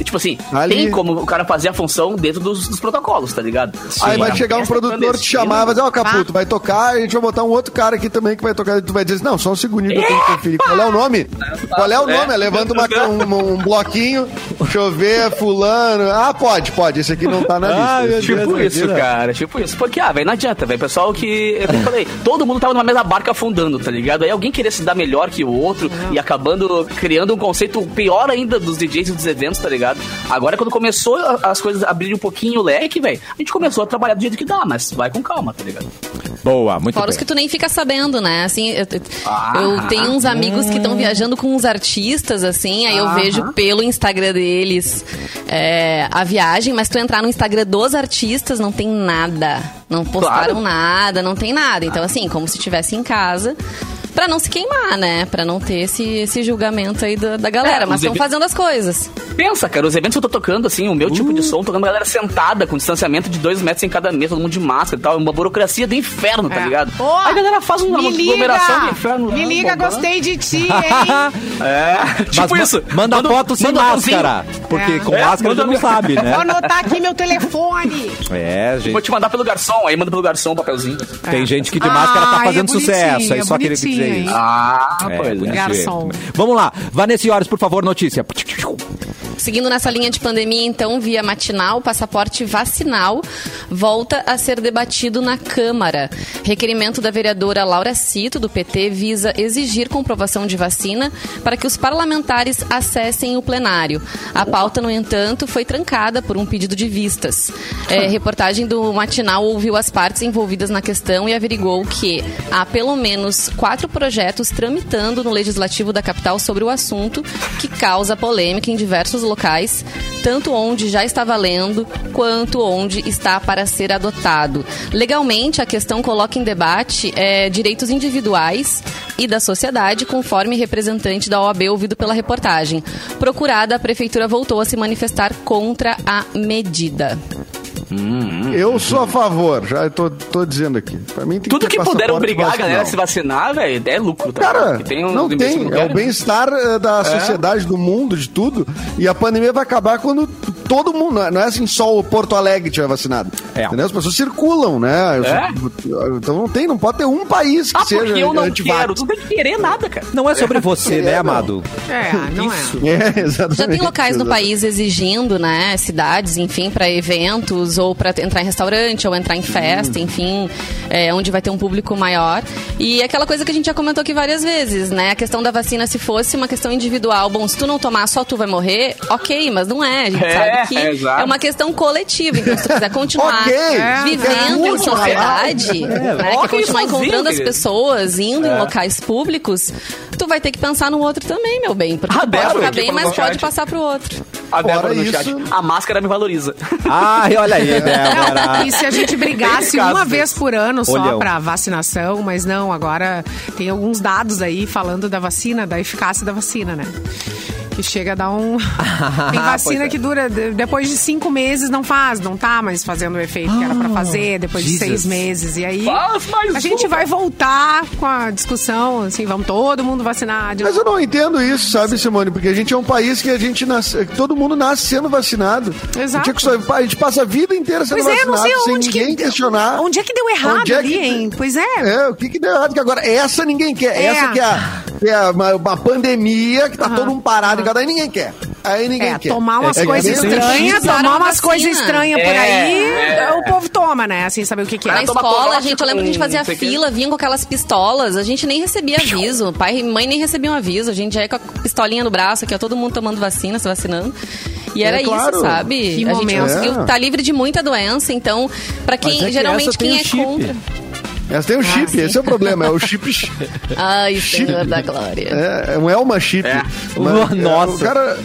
Tipo assim, Ali. tem como o cara fazer a função dentro dos, dos protocolos, tá ligado? Aí vai Sim. chegar um produtor te chamar, vai dizer, ó, Capu, tu vai tocar, a gente vai botar um outro cara aqui também que vai tocar, e tu vai dizer, não, só um segundinho que eu tenho que conferir. Qual é o nome? Qual é o É. nome? Levanta uma, um, um bloquinho, deixa eu ver, fulano. Ah, pode, pode, esse aqui não tá na lista. Ah, meu Esse- Tipo Deus, isso, imagina. cara, tipo isso. Porque, ah, velho, não adianta, velho. Pessoal que. Eu sempre falei, todo mundo tava numa mesma barca afundando, tá ligado? Aí alguém queria se dar melhor que o outro e acabando criando um conceito pior ainda dos DJs e dos eventos, tá ligado? Agora, quando começou a- as coisas abrirem um pouquinho pouquinho o leque, velho, a gente começou a trabalhar do jeito que dá, mas vai com calma, tá ligado? Boa, muito Fora os bem. que tu nem fica sabendo, né? Assim, eu, Ah. eu tenho uns amigos que estão viajando com uns artistas, assim, aí eu Aham. vejo pelo Instagram deles é, a viagem, mas tu entrar no Instagram dos artistas, não tem nada. Não postaram Claro. nada, não tem nada. Então, assim, como se estivesse em casa. Pra não se queimar, né? Pra não ter esse, esse julgamento aí da, da galera. É, mas estão fazendo as coisas. Pensa, cara, os eventos que eu tô tocando, assim, o meu tipo de som, tocando a galera sentada, com distanciamento de dois metros em cada mesa, todo mundo de máscara e tal, uma burocracia do inferno, tá É. ligado? Ô, Aí a galera faz uma me aglomeração do liga, inferno. me liga, bombando. gostei de ti, hein? [LAUGHS] É, tipo Mas ma- isso. Manda foto sem manda um máscara. Porque É. com É, máscara manda tu não um- sabe, Vou né? anotar aqui meu telefone. É, Vou gente. te mandar pelo garçom, aí manda pelo garçom o papelzinho. Tem gente que de máscara tá fazendo é sucesso. É é só querer dizer bonitinho, isso. hein? Ah, É, pois é. Garçom. mesmo. Vamos lá. Vanessa Iores, por favor, notícia. Seguindo nessa linha de pandemia, então, via matinal, o passaporte vacinal volta a ser debatido na Câmara. Requerimento da vereadora Laura Cito, do PT, visa exigir comprovação de vacina para que os parlamentares acessem o plenário. A pauta, no entanto, foi trancada por um pedido de vistas. É, reportagem do matinal ouviu as partes envolvidas na questão e averigou que há pelo menos quatro projetos tramitando no Legislativo da capital sobre o assunto, que causa polêmica em diversos locais, tanto onde já está valendo quanto onde está para ser adotado. Legalmente, a questão coloca em debate é, direitos individuais e da sociedade, conforme representante da OAB ouvido pela reportagem. Procurada, a prefeitura voltou a se manifestar contra a medida. Eu sou a favor, já tô, tô dizendo aqui. Pra mim Tudo ter que puder obrigar a galera a se vacinar, velho, é lucro, tá? Cara, tem um não tem. É o que- bem-estar eh, da sociedade, do mundo, de tudo. E a pandemia vai acabar quando todo mundo. Não é assim só o Porto Alegre tiver vacinado. É. Entendeu? As pessoas circulam, né? É? Então não tem, não pode ter um país que Ah, seja porque eu não antivax. quero. Tu não tem que querer nada, cara. Não é sobre você, né, amado? É, não é. É, exatamente. Já tem locais no país exigindo, né, cidades, enfim, para eventos ou para entrar em restaurante ou entrar em festa, enfim, é, onde vai ter um público maior. E aquela coisa que a gente já comentou aqui várias vezes, né, a questão da vacina, se fosse uma questão individual, bom, se tu não tomar, só tu vai morrer, ok, mas não é. A gente É, sabe que [LAUGHS] é, é uma questão coletiva. Então, se tu quiser continuar Ok, é vivendo em muito sociedade, né, ó, quer que continuar sozinho, encontrando as pessoas, indo em locais públicos, tu vai ter que pensar no outro também, meu bem. Porque A tu pode ficar aqui bem, mas pode chat. passar pro outro. A Débora no isso- chat. A máscara me valoriza. Ai, olha aí, [LAUGHS] Débora. E se a gente brigasse uma desses. vez por ano só Olhão. pra vacinação, mas não, agora tem alguns dados aí falando da vacina, da eficácia da vacina, né? Que chega a dar um. [LAUGHS] Tem vacina é. que dura. de- Depois de cinco meses não faz, não tá mais fazendo o efeito que era pra fazer, depois de Jesus. seis meses. E aí. Faz mais a gente vai voltar com a discussão, assim, vamos todo mundo vacinar. de Mas eu não entendo isso, sabe, Simone? Porque a gente é um país que a gente nasce, todo mundo nasce sendo vacinado. Exato. A gente, a passa a vida inteira sendo Pois é, eu não vacinado sei sem onde ninguém que. questionar. Onde é que deu errado Onde é ali, que- hein? Pois é. É, o que que deu errado? Que agora, essa ninguém quer. É. Essa que é, a, que é uma, uma pandemia que tá todo mundo parado cada aí ninguém quer. Aí ninguém É, quer. tomar umas É que coisas estranhas, tomar a umas vacina. coisas estranhas por É, aí, é. o povo toma, né? Assim, saber o que, que é. Na escola, corote gente, eu lembro que a gente com fazia fila, vinha com aquelas pistolas, a gente nem recebia aviso. Pai e mãe nem recebiam aviso. A gente já ia com a pistolinha no braço, aqui, ó, todo mundo tomando vacina, se vacinando. E era É, claro. isso, sabe? Que a gente momento. conseguiu É. estar livre de muita doença. Então, pra Mas quem é que geralmente quem é chip. contra. Essa tem o chip, sim. esse é o problema, é o chip. [LAUGHS] Ai, Senhor da Glória. É, não é uma chip. É. Mas, é, Nossa. O cara.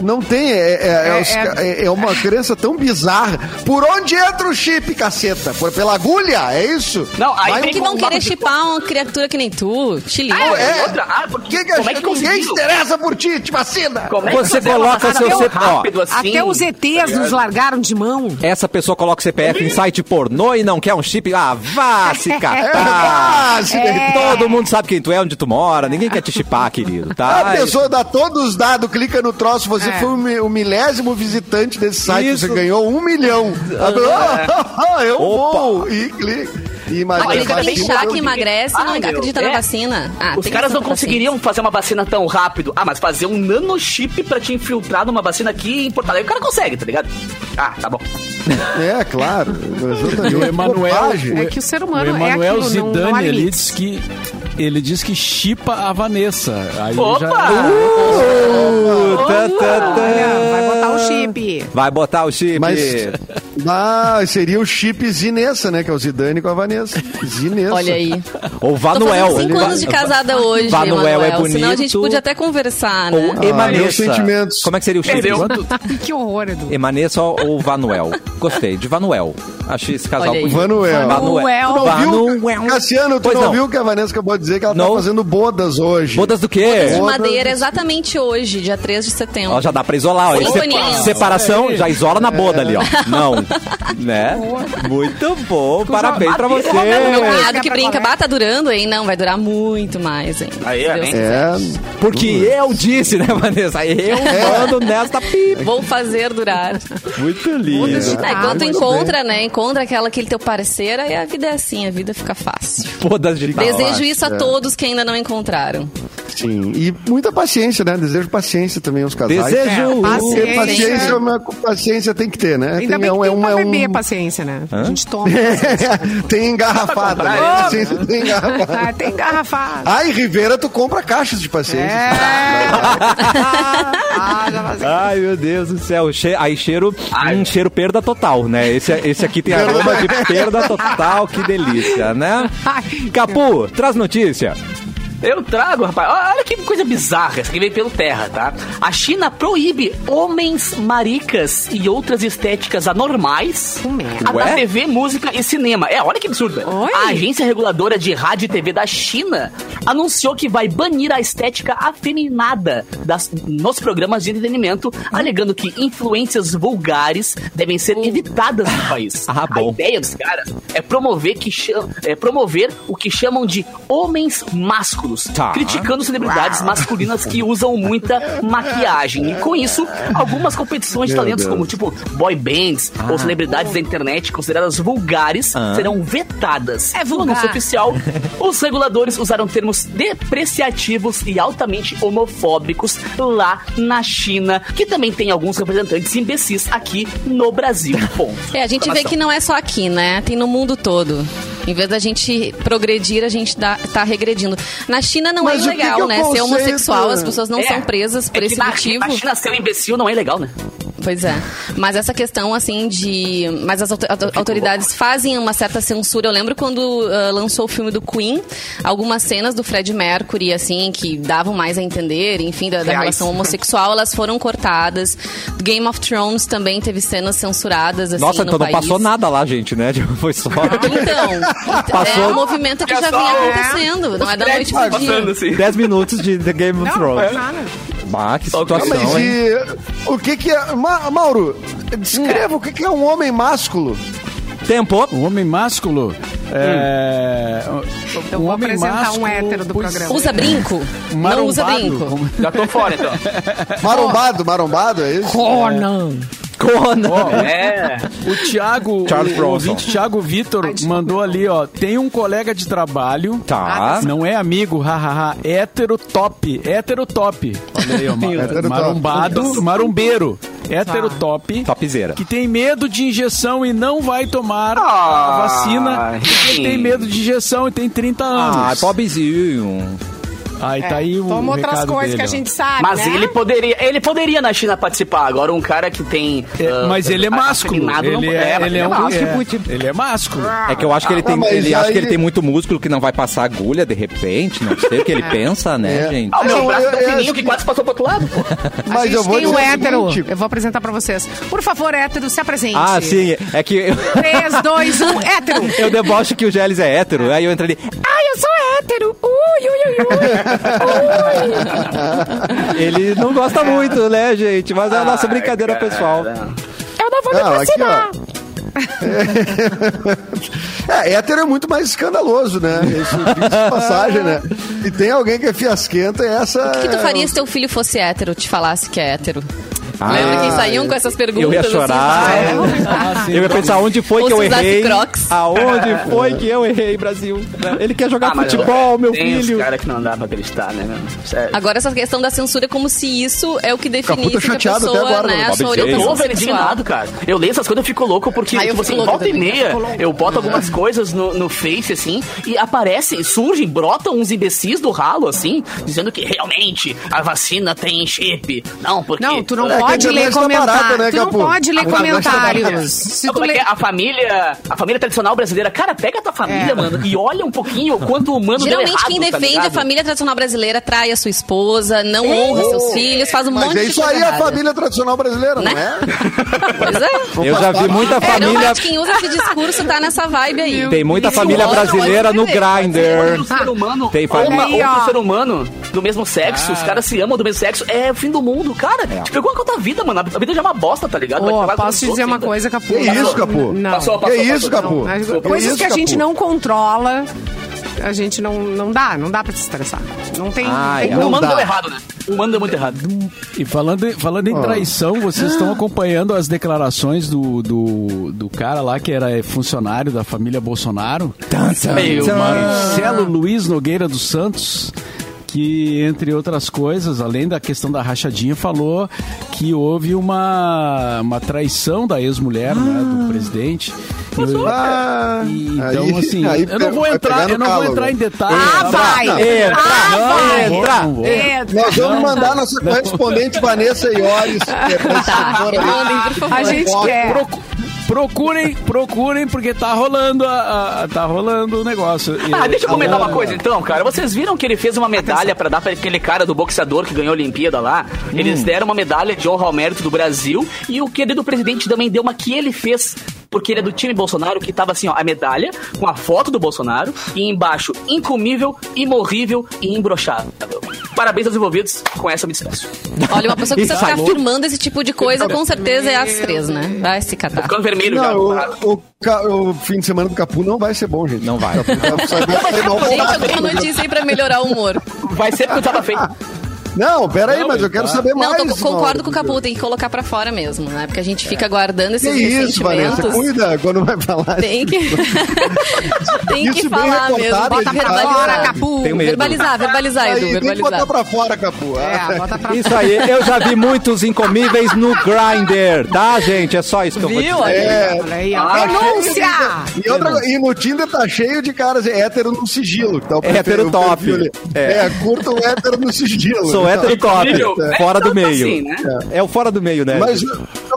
Não tem, é, é, é, É, os é. é- é uma crença tão bizarra. Por onde entra o chip, caceta? Por, pela agulha? É isso? Não, aí Vai tem Que um- Como querer chipar uma criatura que nem tu. Te liga. Ah, É. outra? Ah, por Que que como é acha- que ninguém se interessa por ti, te vacina. Como é que Você coloca seu tão CP, ó. rápido assim? Até os ETs nos largaram de mão. Essa pessoa coloca o CPF em site pornô e não quer um chip. Ah, vá se [LAUGHS] catar. Se. Todo mundo sabe quem tu é, onde tu mora. Ninguém quer te chipar, querido, tá? A pessoa dá todos os dados, clica no troço, você É. foi o, mi- o milésimo visitante desse site, Isso. você ganhou um milhão. Ah, [LAUGHS] [LAUGHS] eu Opa. vou! E clica. E Não, imagina, ele fica vacina, queixar que emagrece e não Ah, meu, acredita é. na vacina. Ah, Os caras não conseguiriam fazer uma vacina tão rápido. Ah, mas fazer um nanochip pra te infiltrar numa vacina aqui em Porto Alegre, o cara consegue, tá ligado? Ah, tá bom. É, claro. E o Emanuel. É que o ser humano o é Emanuel aquilo, não- não Zidane, há ele limites. diz que ele diz que chipa a Vanessa. Aí Opa! já Uh, tá, tá, tá. Olha, vai botar o chip. Vai botar o chip. Mas Ah, seria o chip Zinessa, né? Que é o Zidane com a Vanessa. Zinessa. Olha aí. Ou Tô Vanuel. fazendo cinco anos de casada hoje, Vanuel é Emanuel. Senão a gente bonito. podia até conversar, né? Ou Ah, meus Emanessa. sentimentos. Como é que seria o chip? [LAUGHS] Que horror, Edu. Emanessa ou Vanuel? Gostei, de Vanuel. Achei esse casal bonito. Vanuel. Vanuel. Tu não viu? Vanuel. Cassiano, tu Pois não, não. viu que a Vanessa acabou de dizer que ela Não. tá fazendo bodas hoje? Bodas do quê? De Bodas- madeira, exatamente hoje, dia 3 de setembro. Ó, já dá pra isolar. Ó. Sim, Se- Boninho. separação, já isola na boda ali, ó. Não. Né? Muito bom. Parabéns pra você. Meu É. cunhado que brinca, tá durando, hein? Não, vai durar muito mais, hein? Aí, Deus. É. Porque eu disse, né, Vanessa? Eu mando nesta pipa. Vou fazer durar. Muito lindo. É, tu muito encontra, né? Encontra aquela, aquele teu parceiro, aí a vida é assim, a vida fica fácil. [LAUGHS] Bodas de. Desejo isso a é. todos que ainda não encontraram. Sim. E muita paciência, né? Desejo paciência também aos casais. Desejo. É, paciência. paciência, é uma- paciência tem que ter, né? Ainda bem um- que tem pra é beber paciência, né? A gente toma. [LAUGHS] tem engarrafada. Né? Paciência tem engarrafada. Ah, tem engarrafado. Ah, em Rivera tu compra caixas de paciência. É. ah. [LAUGHS] Ai, meu Deus do céu. Che aí cheiro, Ai. um cheiro perda total, né? Esse, esse aqui tem aroma de perda total, que delícia, né? [LAUGHS] Capu, traz notícia. Eu trago, rapaz. Olha que coisa bizarra. Essa aqui veio pelo terra, tá? A China proíbe homens maricas e outras estéticas anormais a da? TV, música e cinema. É, olha que absurdo. Oi? A agência reguladora de rádio e TV da China anunciou que vai banir a estética afeminada das, nos programas de entretenimento, alegando que influências vulgares devem ser evitadas no país. [LAUGHS] Ah, A bom. ideia dos caras é promover, que é promover o que chamam de homens másculos, Tá. criticando celebridades masculinas que usam muita maquiagem. E com isso, algumas competições de talentos, como tipo boy bands ou celebridades da internet consideradas vulgares, Ah. serão vetadas. É No vulgar. anúncio oficial, os reguladores usaram termos depreciativos e altamente homofóbicos lá na China, que também tem alguns representantes imbecis aqui no Brasil. Ponto. É, a gente vê que não é só aqui, né? Tem no mundo todo. Em vez da gente progredir, a gente dá, tá regredindo. Na China não Mas é o que que ilegal, é né? Ser homossexual, as pessoas não É, são presas por é esse na, motivo. Na China ser um imbecil não é legal, né? Pois é. Mas essa questão, assim, de. Mas as auto- auto- autoridades fazem uma certa censura. Eu lembro quando ah, lançou o filme do Queen, algumas cenas do Fred Mercury, assim, que davam mais a entender, enfim, da, da relação homossexual, elas foram cortadas. Game of Thrones também teve cenas censuradas, assim, Nossa, no então não país. passou nada lá, gente, né? [LAUGHS] Tipo, Foi só. Então, Passou- é um movimento que É já vinha é. acontecendo. Não é da noite pro Passando dia. assim. 10 minutos de The Game of Não, Thrones. nada. Bah, que situação, mas hein? e o que que é... Ma- Mauro, descreva o que que é um homem másculo. Tempo. O homem másculo. É, Eu um vou homem apresentar um másculo, hétero do programa. Usa brinco? Não usa marombado, brinco. Já tô fora, então. [LAUGHS] Marombado, marombado, é isso? Conan. Conan. [LAUGHS] É. O Thiago, Charles o Bronson. ouvinte Thiago Vitor mandou ali, ó. Tem um colega de trabalho. Tá. Não é amigo, hahaha. Hétero top. Hétero top. Olha aí, ó. ma- Hétero top. marombado, marombeiro. Hétero Tá. top. Topzera. Que tem medo de injeção e não vai tomar a Ah, vacina. Porque sim. tem medo de injeção e tem 30 Ah, anos. pobrezinho. Aí tá aí o Toma outras recado coisas dele, que a gente sabe, Mas né? ele poderia, ele poderia na China participar. Agora um cara que tem. É, ah, mas ele é másculo. afeminado não- Ele é, ele é um másculo. é, ele é másculo. É que eu acho que ele tem, mas ele acha que ele tem muito músculo que não vai passar agulha de repente, não sei o que ele [LAUGHS] [LAUGHS] pensa, né, É. gente? Ah, o meu Não, braço eu- tão eu fininho que quase passou pro outro lado, pô. Mas eu vou tem o hétero. Eu vou apresentar pra vocês. Por favor, hétero, se apresente. Ah, sim, é que eu, 3, 2, 1, hétero. eu debocho que o Gélis é hétero, aí eu entro ali, Ai, eu sou hétero. Ui, ui, ui, ui. [LAUGHS] ele não gosta muito, né, gente? Mas é a nossa brincadeira cara. pessoal. Eu não vou me aqui, vacinar. [LAUGHS] É, hétero é muito mais escandaloso, né? Isso de [LAUGHS] passagem, né? E tem alguém que é fiasquenta, essa... O que, que tu é- faria se teu filho fosse hétero, te falasse que é hétero? Ah, Lembra que saíam com essas perguntas? Eu ia assim, chorar. vai? Ah, sim. Eu ia pensar onde foi Ou que eu errei. Crocs. Aonde foi que eu errei, Brasil? Ele quer jogar Ah, futebol, meu tem filho. Os cara que não dá pra acreditar, né? Sério. Agora, essa questão da censura é como se isso é o que definisse que a chateado pessoa, até agora, né, a sua Eu orientação sexual. indignado, cara. Eu leio essas coisas eu fico louco porque, Ah, eu tipo assim, louca volta e também. meia, eu boto algumas coisas no, no Face, assim, e aparecem, surgem, brotam uns imbecis do ralo, assim, dizendo que realmente a vacina tem chip. Não, porque... Não, tu não É pode pode ler tá barata, comentários. né, tu não pode ler A tá comentários. Se tu Como é ler... é? A família, a família tradicional brasileira, cara, pega a tua família, É. mano, e olha um pouquinho quanto o humano deu Geralmente errado, quem tá defende a ligado? família tradicional brasileira trai a sua esposa, não honra seus filhos, faz um Mas monte é de isso coisa aí a errada. família tradicional brasileira, não Né? é? [LAUGHS] Pois é. Eu já vi muita família. Quem usa esse discurso tá nessa vibe aí. Tem muita Isso família brasileira no. Grindr. Outro ser humano, Tem família. Outro ser humano do mesmo sexo, os caras se amam do mesmo sexo, é o fim do mundo, cara. Te pegou a tua vida, mano. A vida já é uma bosta, tá ligado? Com posso os te dizer uma ainda. coisa, Capu? Que isso, Capu? Não. Passou, Que isso. Capu? Coisas que a gente não controla, a gente não, não dá, não dá pra se estressar. Não tem. Ah, tem é. O dá. deu errado, né? O humano deu muito errado. E falando, em- falando em traição, vocês estão acompanhando as declarações do, do, do cara lá que era funcionário da família Bolsonaro? Meu, O Marcelo Luiz Nogueira dos Santos, que, entre outras coisas, além da questão da rachadinha, falou que houve uma, uma traição da ex-mulher, né, do presidente. Eu- Ah, e, então, aí- assim, aí eu não vou entrar, eu não vou entrar né? em detalhes. Ah, vai! Entra, Ah, vai! entra. Entra. Nós vamos mandar nossa correspondente Vanessa Iores. que [LAUGHS] é Tá. A gente quer. Procu- Procurem, procurem, porque tá rolando, a, a- tá rolando o negócio. Ah, E- deixa eu comentar uma Ah, coisa então, cara. Vocês viram que ele fez uma medalha pra dar pra aquele cara do boxeador que ganhou a Olimpíada lá? Eles deram uma medalha de honra ao mérito do Brasil e o querido presidente também deu uma que ele fez. Porque ele é do time Bolsonaro, que tava assim, ó, a medalha com a foto do Bolsonaro e embaixo, incomível, imorrível e imbrochável. Parabéns aos envolvidos, com essa eu me despeço. Olha, uma pessoa que precisa ficar afirmando esse tipo de coisa, com certeza é as três, né? Vai se catar. ficando vermelho já. Não, o, o ca- o fim de semana do Capu não vai ser bom, gente. Não vai. Capu vai sair mal Gente, alguma notícia aí pra melhorar o humor. Vai ser porque eu tava feio. Não, peraí, Não, mas eu quero tá- saber Não, mais. tô- concordo com o Capu, tem que colocar pra fora mesmo, né? Porque a gente fica guardando Que esses isso, Vanessa? Cuida quando vai falar. Tem que. [LAUGHS] tem que falar mesmo. Bota pra Fora, fora, Capu. Medo. Verbalizar, verbalizar, Aí, Edu, tem que botar verbalizar. pra fora, Capu. É, bota pra Isso aí, eu já vi muitos incomíveis no Grindr, tá, gente? É só isso que eu vou Viu? dizer. É, Olha aí, ó. Ah, Denúncia! E, outra, e no Tinder tá cheio de caras hétero no sigilo. que Tá o Hétero top. É. É, curta o hétero no sigilo. Sou hétero top, Incrível. fora do É, tanto meio. assim, né? É o fora do meio, né? Mas,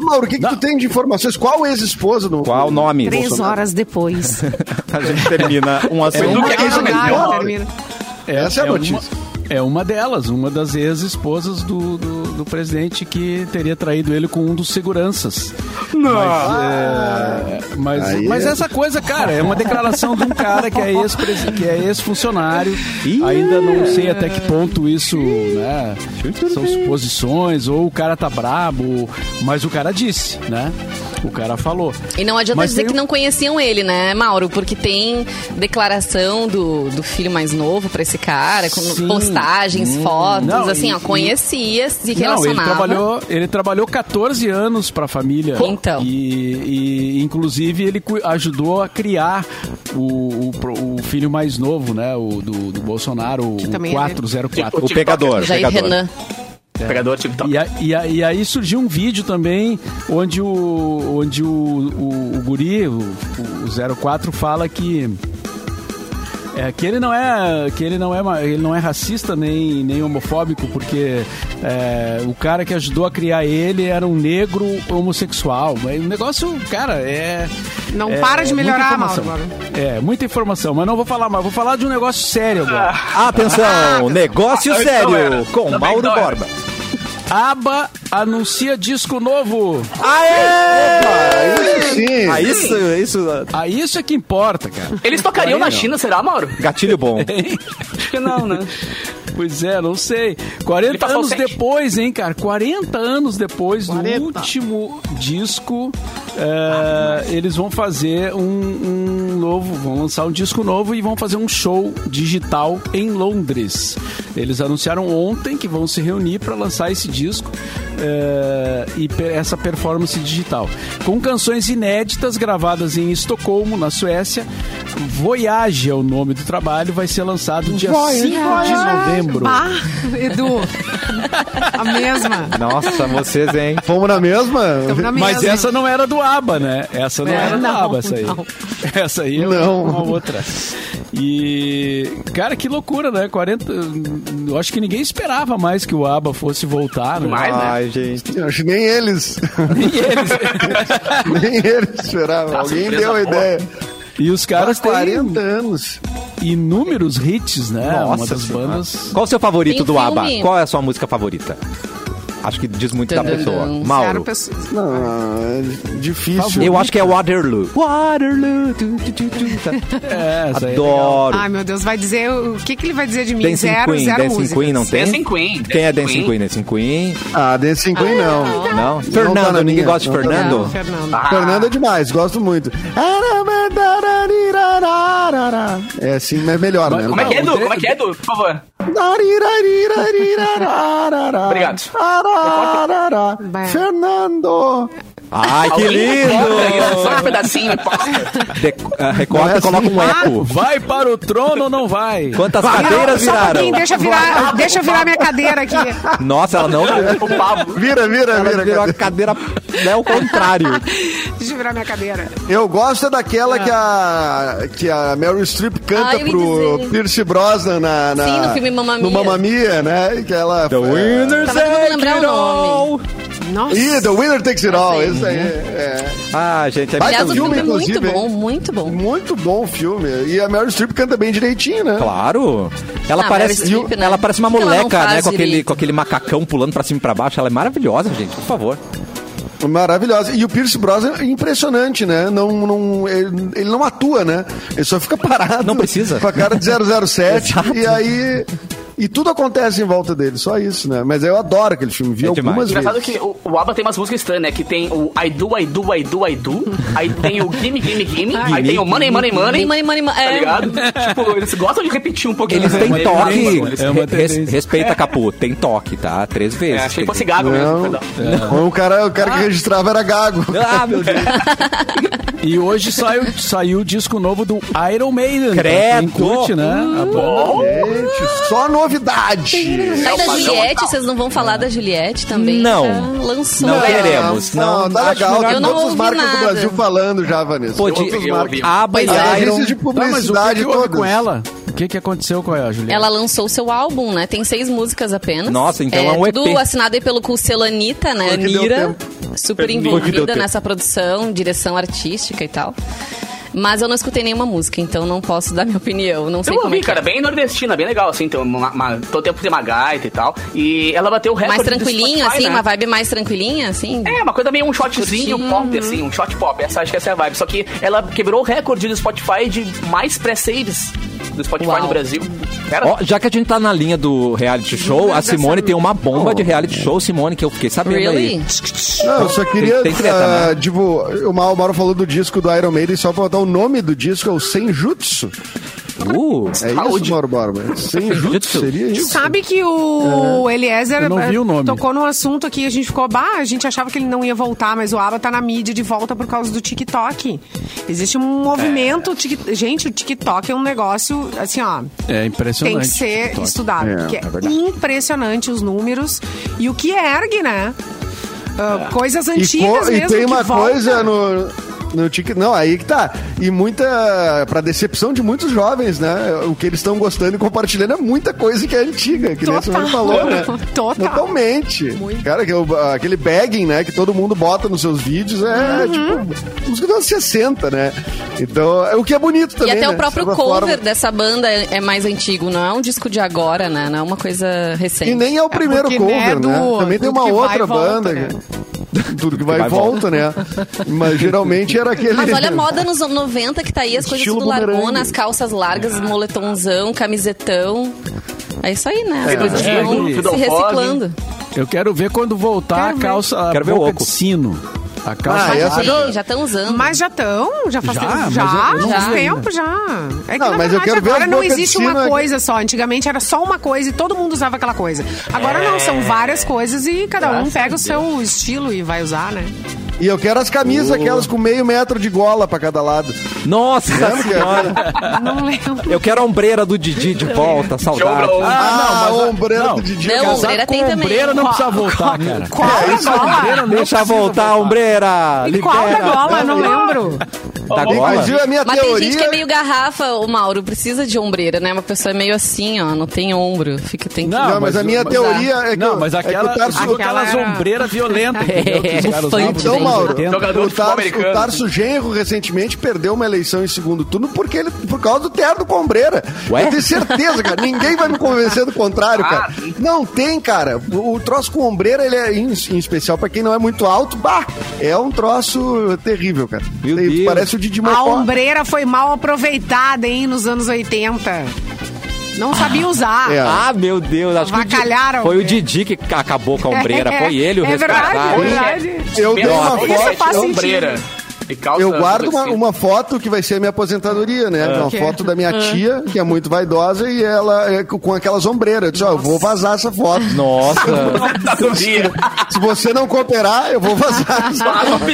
Mauro, o que, que tu tem de informações? Qual ex-esposa no. Qual o nome? Três horas depois. [LAUGHS] A gente termina um É assunto. uma termina. Essa é a uma, notícia. é uma delas, uma das ex-esposas do, do, do presidente que teria traído ele com um dos seguranças. Mas, é, mas, Aí mas é- essa coisa, cara, é uma declaração de um cara que é ex é ex-funcionário. Ih. Ainda não sei até que ponto isso, né? São suposições, ou o cara tá brabo, mas o cara disse, né? O cara falou. E não adianta Mas dizer tem que não conheciam ele, né, Mauro? Porque tem declaração do, do filho mais novo pra esse cara, com Sim. postagens, fotos, Não, assim, e- ó, conhecia, se Não, ele relacionava. trabalhou, ele trabalhou 14 anos para a família. Então. E, e, inclusive, ele ajudou a criar o, o, o filho mais novo, né? O do, do Bolsonaro, o também é 404. O pegador. Jair pegador. Renan. Pegador TikTok. E, a- e, a- e aí surgiu um vídeo também onde o, onde o, o, o guri, o, o 04, fala que é, que ele não é que ele não é ma- ele não é racista nem, nem homofóbico porque é, o cara que ajudou a criar ele era um negro homossexual Mas o negócio cara é Não é, para de melhorar. Mauro. é muita informação mas não vou falar mais vou falar de um negócio sério agora Atenção, [LAUGHS] negócio Ah, sério com Também Mauro era. Borba. ABBA anuncia disco novo Aê! Isso sim. Ah, isso, isso, ah, isso é que importa cara Eles tocariam Aí, na. China, será, Mauro? gatilho bom. [LAUGHS] Acho que não, né? Pois é, não sei. Ele 40 passou anos depois, hein, cara? 40 anos depois 40. do último disco, é, eles vão fazer um, um novo, vão lançar um disco novo e vão fazer um show digital em Londres. Eles anunciaram ontem que vão se reunir para lançar esse disco é, e essa performance digital. Com canções inéditas gravadas em Estocolmo, na Suécia. Voyage é o nome do trabalho, vai ser lançado dia 5 de novembro. Bah, Edu. A mesma. Nossa, vocês, hein? Fomos na mesma? Na Mas mesma. essa não era do ABBA, né? Essa não É, era do não, ABBA, essa aí. não. Essa aí é Não. uma outra. E, cara, que loucura, né? 40. Eu acho que ninguém esperava mais que o ABBA fosse voltar, né? Demais, né? Ai, gente. Acho que nem eles. Nem eles. [LAUGHS] nem eles esperavam. Tá Alguém deu a boa. ideia. E os caras têm 40 anos. inúmeros hits, né? Uma Nossa das Senhora. bandas. Qual o seu favorito Tem do filme. ABBA? Qual é a sua música favorita? Acho que diz muito da pessoa. Mauro. Não, é difícil. Eu acho que é Waterloo. Waterloo. tu, tu, tu, tu, tá. [LAUGHS] É, essa aí é Adoro. Ai, meu Deus, vai dizer. O que, que ele vai dizer de mim? Dancing zero, Queen. zero Dancing músicas. Queen não tem? Dancing Queen, Quem é Dancing Queen? Dancing Queen? Ah, Dancing Queen não. Não? tá Fernando, na ninguém gosta de não na Fernando? Não, Fernando. Ah, Fernando é demais, gosto muito. É assim, mas melhor, né? Como é que é, Edu? Como é que é, Edu? Por favor. Obrigado. Fernando. Ai, que lindo! Só um pedacinho e ah, recorta Não é e coloca um eco. Vai para o trono ou não vai? Quantas Não, cadeiras só um viraram? pouquinho, deixa eu virar, deixa eu virar minha cadeira aqui. Nossa, ela não... O Pablo. Vira, vira, Ela vira. virou a cadeira né, ao contrário. Deixa eu virar minha cadeira. Eu gosto é daquela que a que a Meryl Streep canta ia pro. Pierce Brosnan na, na- Sim, no filme Mamma No Mia. Mamma Mia, né? Que ela The winners Tava tentando lembrar o all. Nossa. Ih, The Winner Takes It All. Esse aí é, Ah, gente, é Aliás, o filme, filme é muito bom, muito é bom. muito bom o filme. E a Meryl Streep canta bem direitinho, né? Claro. Ela Ah, parece, Streep, né? ela parece uma moleca, né, com aquele, com aquele macacão pulando pra cima e pra baixo. Ela é maravilhosa, gente, por favor. Maravilhosa. E o Pierce Brosnan é impressionante, né? Não, não, ele, ele não atua, né? Ele só fica parado. Não precisa. Com a cara de 007. [LAUGHS] Exato. e aí... E tudo acontece em volta dele, só isso, né? Mas eu adoro aquele filme, vi É algumas demais. Engraçado vezes. que o, o ABBA tem umas músicas estranhas, né? Que tem o I do, I do, I do, I do. Aí tem o Gimme, Gimme, Gimme. aí tem o Money, Money, Money. Money, money, money. Tá É. ligado? tipo, eles gostam de repetir um pouquinho. Eles né? têm toque. É res- respeita, Capu. Tem toque, tá? Três vezes. É, achei que fosse gago mesmo, Não, perdão. não. O cara, o cara que registrava era gago. Ah, meu Deus. E hoje saiu, saiu o disco novo do Iron Maiden. pra Credo! Curte, né? A banda. Gente, só novidade. Sai da Juliette, vocês não vão falar da Juliette também? Não. Já lançou. Não né? teremos. Não, tá legal. Tem Eu não todas as ouvi marcas do nada. Brasil falando já, Vanessa. Pô, de- eu ouvi. Aba e é. Iron. De Tá, mas o que, publicidade todas. com ela? O que, que aconteceu com a Juliette? Ela lançou seu álbum, né? Tem seis músicas apenas. Nossa, então é um Tudo EP. assinado aí pelo Anitta, né? Tempo. Super envolvida nessa produção, direção artística e tal. Mas eu não escutei nenhuma música, então não posso dar minha opinião. Não sei Eu como ouvi, é cara, é. bem nordestina, bem legal, assim, tem uma, uma, todo tempo tem uma gaita e tal. E ela bateu o recorde Mais do tranquilinha, Spotify, assim, né? uma vibe mais tranquilinha, assim. É, uma coisa meio um shotzinho Curtinho. pop, assim, um shot pop. Essa acho que essa é a vibe. Só que ela quebrou o recorde do Spotify de mais pré-saves do Spotify Uau. no Brasil. Ó, já que a gente tá na linha do reality show, a Simone tem uma bomba de reality show, Simone, que eu fiquei sabendo Really? aí. Não, eu só queria. tem treta, ah, né? divo- o Mauro Mauro falou do disco do Iron Maiden, só pra botar o nome do disco é o Senjutsu. Uh, É Saúde. isso, Mauro Barba? Senjutsu, seria isso? Sabe que o Eliezer vi eh, o nome. tocou num assunto aqui, a gente ficou, bah, a gente achava que ele não ia voltar, mas o ABBA tá na mídia de volta por causa do TikTok. Existe um movimento, tic- gente, o TikTok é um negócio, assim, ó, É impressionante. tem que ser TikTok. estudado, É, porque é, é impressionante os números e o que ergue, né? Ah, Coisas E, antigas e mesmo tem que uma volta. coisa no. No tic... Não, aí que tá. E muita. Pra decepção de muitos jovens, né? O que eles estão gostando e compartilhando é muita coisa que é antiga, que nem Total. Simone falou, né? [LAUGHS] Total. Totalmente. Muito. Cara, que o- aquele bagging, né? Que todo mundo bota nos seus vídeos é Uhum. tipo. Música dos anos 60, né? Então, é o que é bonito E também. até né? o próprio cover forma. dessa banda é é mais antigo, não é um disco de agora, né? Não é uma coisa recente. E nem é o primeiro porque, cover, né, né? do- Também tem uma que vai outra e volta, banda. né? que- Tudo que vai e vai e volta, né? Mas geralmente era aquele. Mas olha a moda nos anos 90 que tá aí, as coisas Estilo tudo largona, bumerangue. as calças largas, moletomzão, camisetão. É isso aí, né? As É, coisas é, vão é, se tudo reciclando. Eu quero ver quando voltar Quero a calça, a Quero ver o boca oco. de sino. A calça Ah, de essa sino. Sim, já estão usando. Mas já estão, já faz Já? tempo. Já, eu- eu não faz tempo já. É que Não, na mas eu verdade quero ver agora não existe uma aqui. coisa só. Antigamente era só uma coisa e todo mundo usava aquela coisa. Agora não, são várias coisas e cada um Graças pega o seu estilo e vai usar, né? E eu quero as camisas, aquelas com meio metro de gola pra cada lado. Nossa Lembra que- senhora. Não lembro. Eu quero a ombreira do Didi de volta, saudade. Jogo- Ah, não, mas- a ombreira não. do Didi. Não, Casaco ombreira tem com também. ombreira não precisa voltar, cara. Qual É, a isso é gola? Ombreira não Deixa precisa voltar a ombreira. E qual da Libera. gola? Eu não lembro. Da Inclusive, gola? a minha Mas tem teoria... gente que é meio garrafa, o Mauro, precisa de ombreira, né? Uma pessoa é meio assim, ó, não tem ombro. Fica, tem que... Não, mas, a minha mas- teoria é que... Não, eu- mas é que aquela, o Tarso- aquela Aquela era- ombreira violenta. entendeu? Que os caras usavam Mauro, 80. Jogador o Tarso, o Tarso Genro recentemente perdeu uma eleição em segundo turno porque ele, por causa do terno com ombreira. Ué? Eu tenho certeza, cara. Ninguém vai me convencer do contrário, cara. Não tem, cara. O, o troço com ombreira, ele é, em, em especial pra quem não é muito alto, bah, é um troço terrível, cara. Meu Tem- Deus. Parece o Didi A Mocó. ombreira foi mal aproveitada, hein, nos anos 80. Não sabia usar. É. Ah, meu Deus. Acho que o Di- Avacalharam foi o ombreira. Didi que acabou com a ombreira. Foi ele o É verdade, responsável. é verdade. Eu dei uma Isso faz foto... sentido. E Eu guardo uma, uma foto que vai ser a minha aposentadoria, né? Uma quê? foto da minha tia, que é muito vaidosa, e ela é com aquelas ombreiras. Eu disse, ó, eu vou vazar essa foto. Nossa. [LAUGHS] Se você não cooperar, eu vou vazar.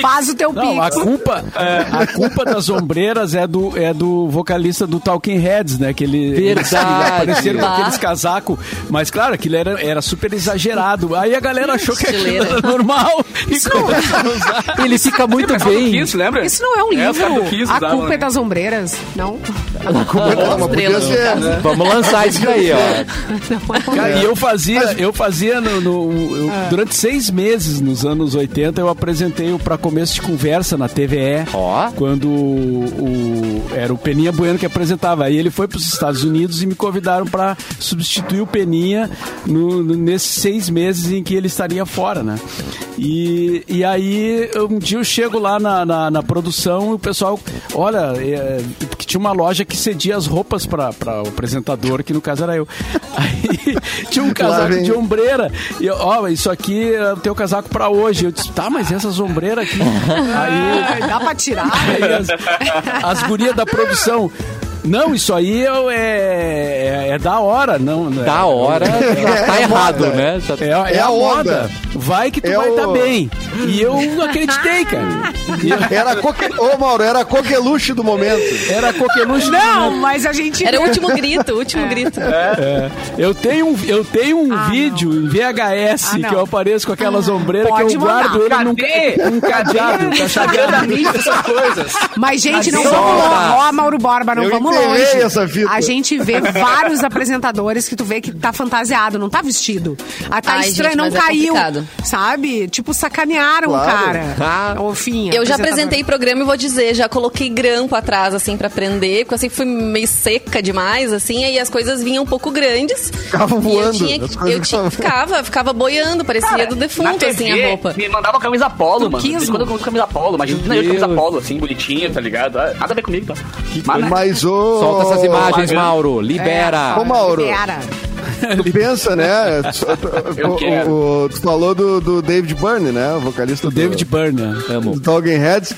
Faz o teu Não, a culpa, a culpa das ombreiras é do, é do vocalista do Talking Heads, né? Que ele, Verdade. eles apareceram com Bah. aqueles casacos, mas claro, aquilo era, era super exagerado. Aí a galera achou que aquilo era normal e começou a usar. Ele fica muito bem. Kiss, lembra? Isso não é um É, livro. Kiss a culpa né? é das ombreiras. Não. Mas podia Estrela, no ser. caso. Vamos lançar isso daí, ó. Cara, e eu fazia, eu fazia no, no- eu- Ah. durante seis meses nos anos 80, eu apresentei o Pra Começo de Conversa na TVE. Ó. Quando o, o- era o Peninha Bueno que apresentava. Aí ele foi para os Estados Unidos e me convidaram para substituir o Peninha no- no- nesses seis meses em que ele estaria fora, né? E, e aí um dia eu chego lá na, na, na produção e o pessoal, olha, é, porque tinha uma loja que cedia as roupas para o apresentador, que no caso era eu. [LAUGHS] Aí tinha um casaco de ombreira. E eu, ó, isso aqui é o teu casaco para hoje. Eu disse, tá, mas essas ombreiras aqui? [LAUGHS] Aí Dá pra tirar. [LAUGHS] Aí as, as gurias da produção. Não, isso aí é, é, é da hora, não. né? Da hora, já tá É errado, moda. né? Já- É, é a a onda. moda. Vai que tu É vai o- dar bem. E eu não acreditei, cara. Eu- [LAUGHS] Era coque... Ô, Mauro, era a coqueluche do momento. Era coqueluche. Não, mas a gente. Era o [LAUGHS] último grito, o último grito. É. Eu tenho um, eu tenho um vídeo em VHS Ah, não. que eu apareço com aquelas ombreiras que Pode eu guardo mandar. ele num, Cadê? num cadeado. Tá chaveado. essas coisas. Mas, gente, não vamos longe. Ó, Mauro Borba, não Eu vamos longe. essa fita. A gente vê vários apresentadores que tu vê que tá fantasiado, não tá vestido. Ah, tá Ai, estranho, gente, não é caiu. sabe? Tipo, sacanearam o Claro. cara. [LAUGHS] Ah. Ofinha. Eu já apresentei programa e vou dizer, já coloquei grampo atrás, assim, pra prender, porque eu sempre fui meio seca demais, assim, aí as coisas vinham um pouco grandes. Ficavam E eu voando, tinha eu tinha, ficava, ficava boiando, parecia do Na defunto, TV, assim, a roupa. me mandava camisa polo, mano. Quando eu uso camisa polo, imagina eu de camisa polo, assim, bonitinho, tá ligado? Ah, Nada a ver comigo, tá? Mas? Mas o. Solta essas imagens. Mauro. Libera. Ô, Mauro. Era. [LAUGHS] Tu pensa, né? O- o- o- tu falou do, do David Byrne, né? O vocalista O David Byrne. né? Amo. do Talking Heads.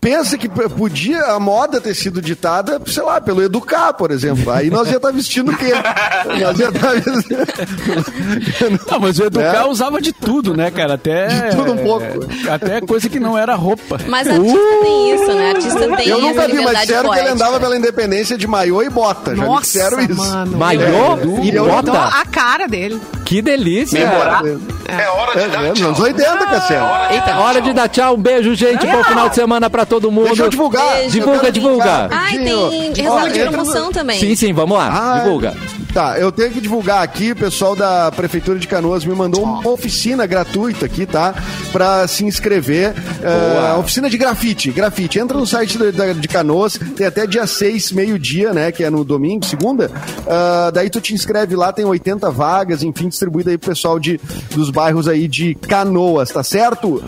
Pensa que podia a moda ter sido ditada, sei lá, pelo Educar, por exemplo. Aí nós ia estar vestindo o quê? nós ia estar vestindo. Não, mas o Educar É. usava de tudo, né, cara? Até. De tudo um pouco. é, Até coisa que não era roupa. Mas artista tem isso, né? Artista tem Uh! Eu nunca vi, mas disseram que ele andava pela independência de maiô e bota. Já Nossa, disseram isso. mano. Maiô e eu- Então, bota. a cara dele. Que delícia. Memorável. É hora É, de dar é, nos tchau. anos 80, Cassiano. Eita. Hora de dar tchau. Um beijo, gente. Bom final de semana pra todo mundo. Deixa eu divulgar. Beijo. Eu Divulga, quero divulga. Ai, tem resultado de promoção também. Sim, sim, vamos lá. Ah, Divulga. Tá, eu tenho que divulgar aqui, o pessoal da Prefeitura de Canoas me mandou uma oficina gratuita aqui, tá? Pra se inscrever. É, oficina de grafite, grafite. Entra no site da- da- de Canoas, tem até dia 6, meio-dia, né? Que é no domingo, segunda. Ah, daí tu te inscreve lá, tem 80 vagas, enfim, distribuída aí pro pessoal de, dos bairros aí de Canoas, tá certo?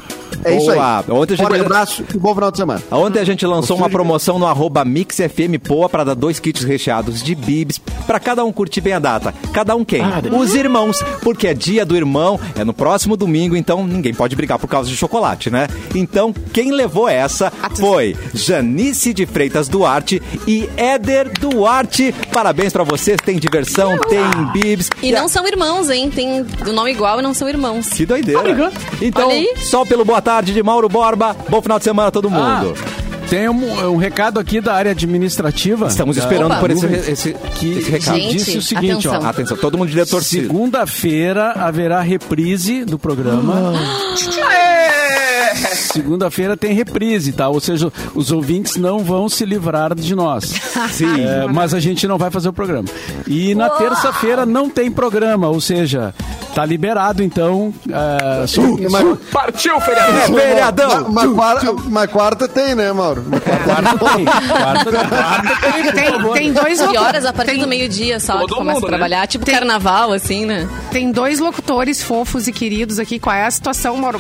É isso aí. Boa. Ontem a gente- abraço e bom final de semana. Ontem a gente lançou uma promoção no arroba MixFMPoa para dar dois kits recheados de bibs para cada um curtir bem a data. Cada um quem? Os irmãos, porque é dia do irmão, é no próximo domingo, então ninguém pode brigar por causa de chocolate, né? Então, quem levou essa foi Janice de Freitas Duarte e Éder Duarte. Parabéns para vocês, tem diversão, tem bibs. E não são irmãos, hein? Tem o nome igual e não são irmãos. Que doideira. Então, só pelo Boa boa tarde de Mauro Borba. Bom final de semana a todo mundo. Tem um, um recado aqui da área administrativa. Estamos da- esperando Opa. por esse, esse, que esse recado. Gente, disse o seguinte, atenção. ó. Atenção, todo mundo torcida. Segunda-feira haverá reprise do programa. Segunda-feira tem reprise, tá? Ou seja, os ouvintes não vão se livrar de nós. [LAUGHS] Sim. É, mas a gente não vai fazer o programa. E na terça-feira não tem programa, ou seja, tá liberado, então. é, só- Mas, Partiu, feriado. É, vereadão! mas, quarta, mas quarta tem, né, Mauro? Quarta tem. Quarta, tem, Tem, dois Que locu- horas a partir tem, do meio-dia só Todo que começa mundo, a né? trabalhar? Tipo Tem- carnaval, assim, né? tem dois locutores fofos e queridos aqui. Qual é a situação, Mauro?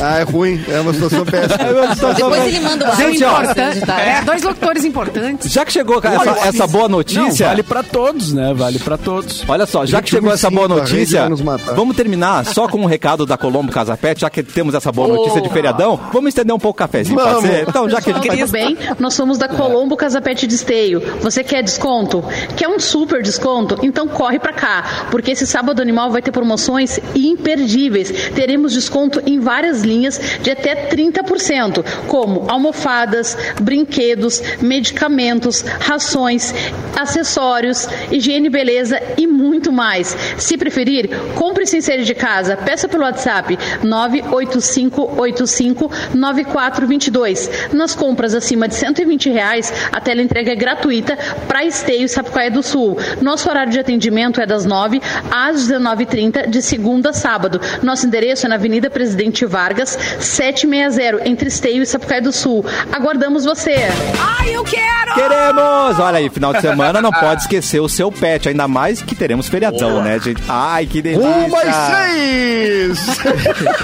Ah, é ruim. É uma situação péssima. Depois ele manda o Gente, ó. É, dois locutores importantes. Já que chegou essa, essa boa Não, notícia. vale pra todos, né? Vale pra todos. Olha só, já que chegou essa 21 boa notícia, vamos terminar só com um recado da Colombo Casa Pet, já que temos essa boa notícia de feriadão. Vamos estender um pouco o cafezinho, pode ser? Então, já que Pessoal, tudo bem? Nós somos da Colombo Casapete de Esteio. Você quer desconto? Quer um super desconto? Então corre pra cá, porque esse sábado animal vai ter promoções imperdíveis. Teremos desconto em várias linhas de até 30%, como almofadas, brinquedos, medicamentos, rações, acessórios, higiene beleza e muito mais. Se preferir, compre sem sair de casa. Peça pelo WhatsApp 985859422. Nas compras acima de 120 reais, a tela entrega é gratuita para Esteio e Sapucaia do Sul. Nosso horário de atendimento é das 9 às 19h30, de segunda a sábado. Nosso endereço é na Avenida Presidente Vargas, 760, entre Esteio e Sapucaia do Sul. Aguardamos você! Ai, eu quero! Queremos! Olha aí, final de semana não pode esquecer o seu pet, ainda mais que teremos feriadão, né, gente? Ai, que delícia! Uma e seis!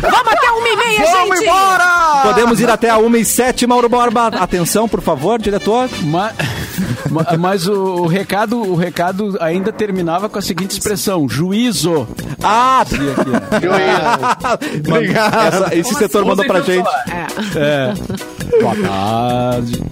Vamos até uma e meia, Vamos gente! embora! Podemos ir até a 1 e 7, Mauro Borba. Atenção, por favor, diretor. Ma- ma- Mas, o, o recado, o recado ainda terminava com a seguinte expressão: juízo. Ah, aqui, ó. [LAUGHS] Obrigado. esse setor mandou pra gente. É. É. Boa tarde.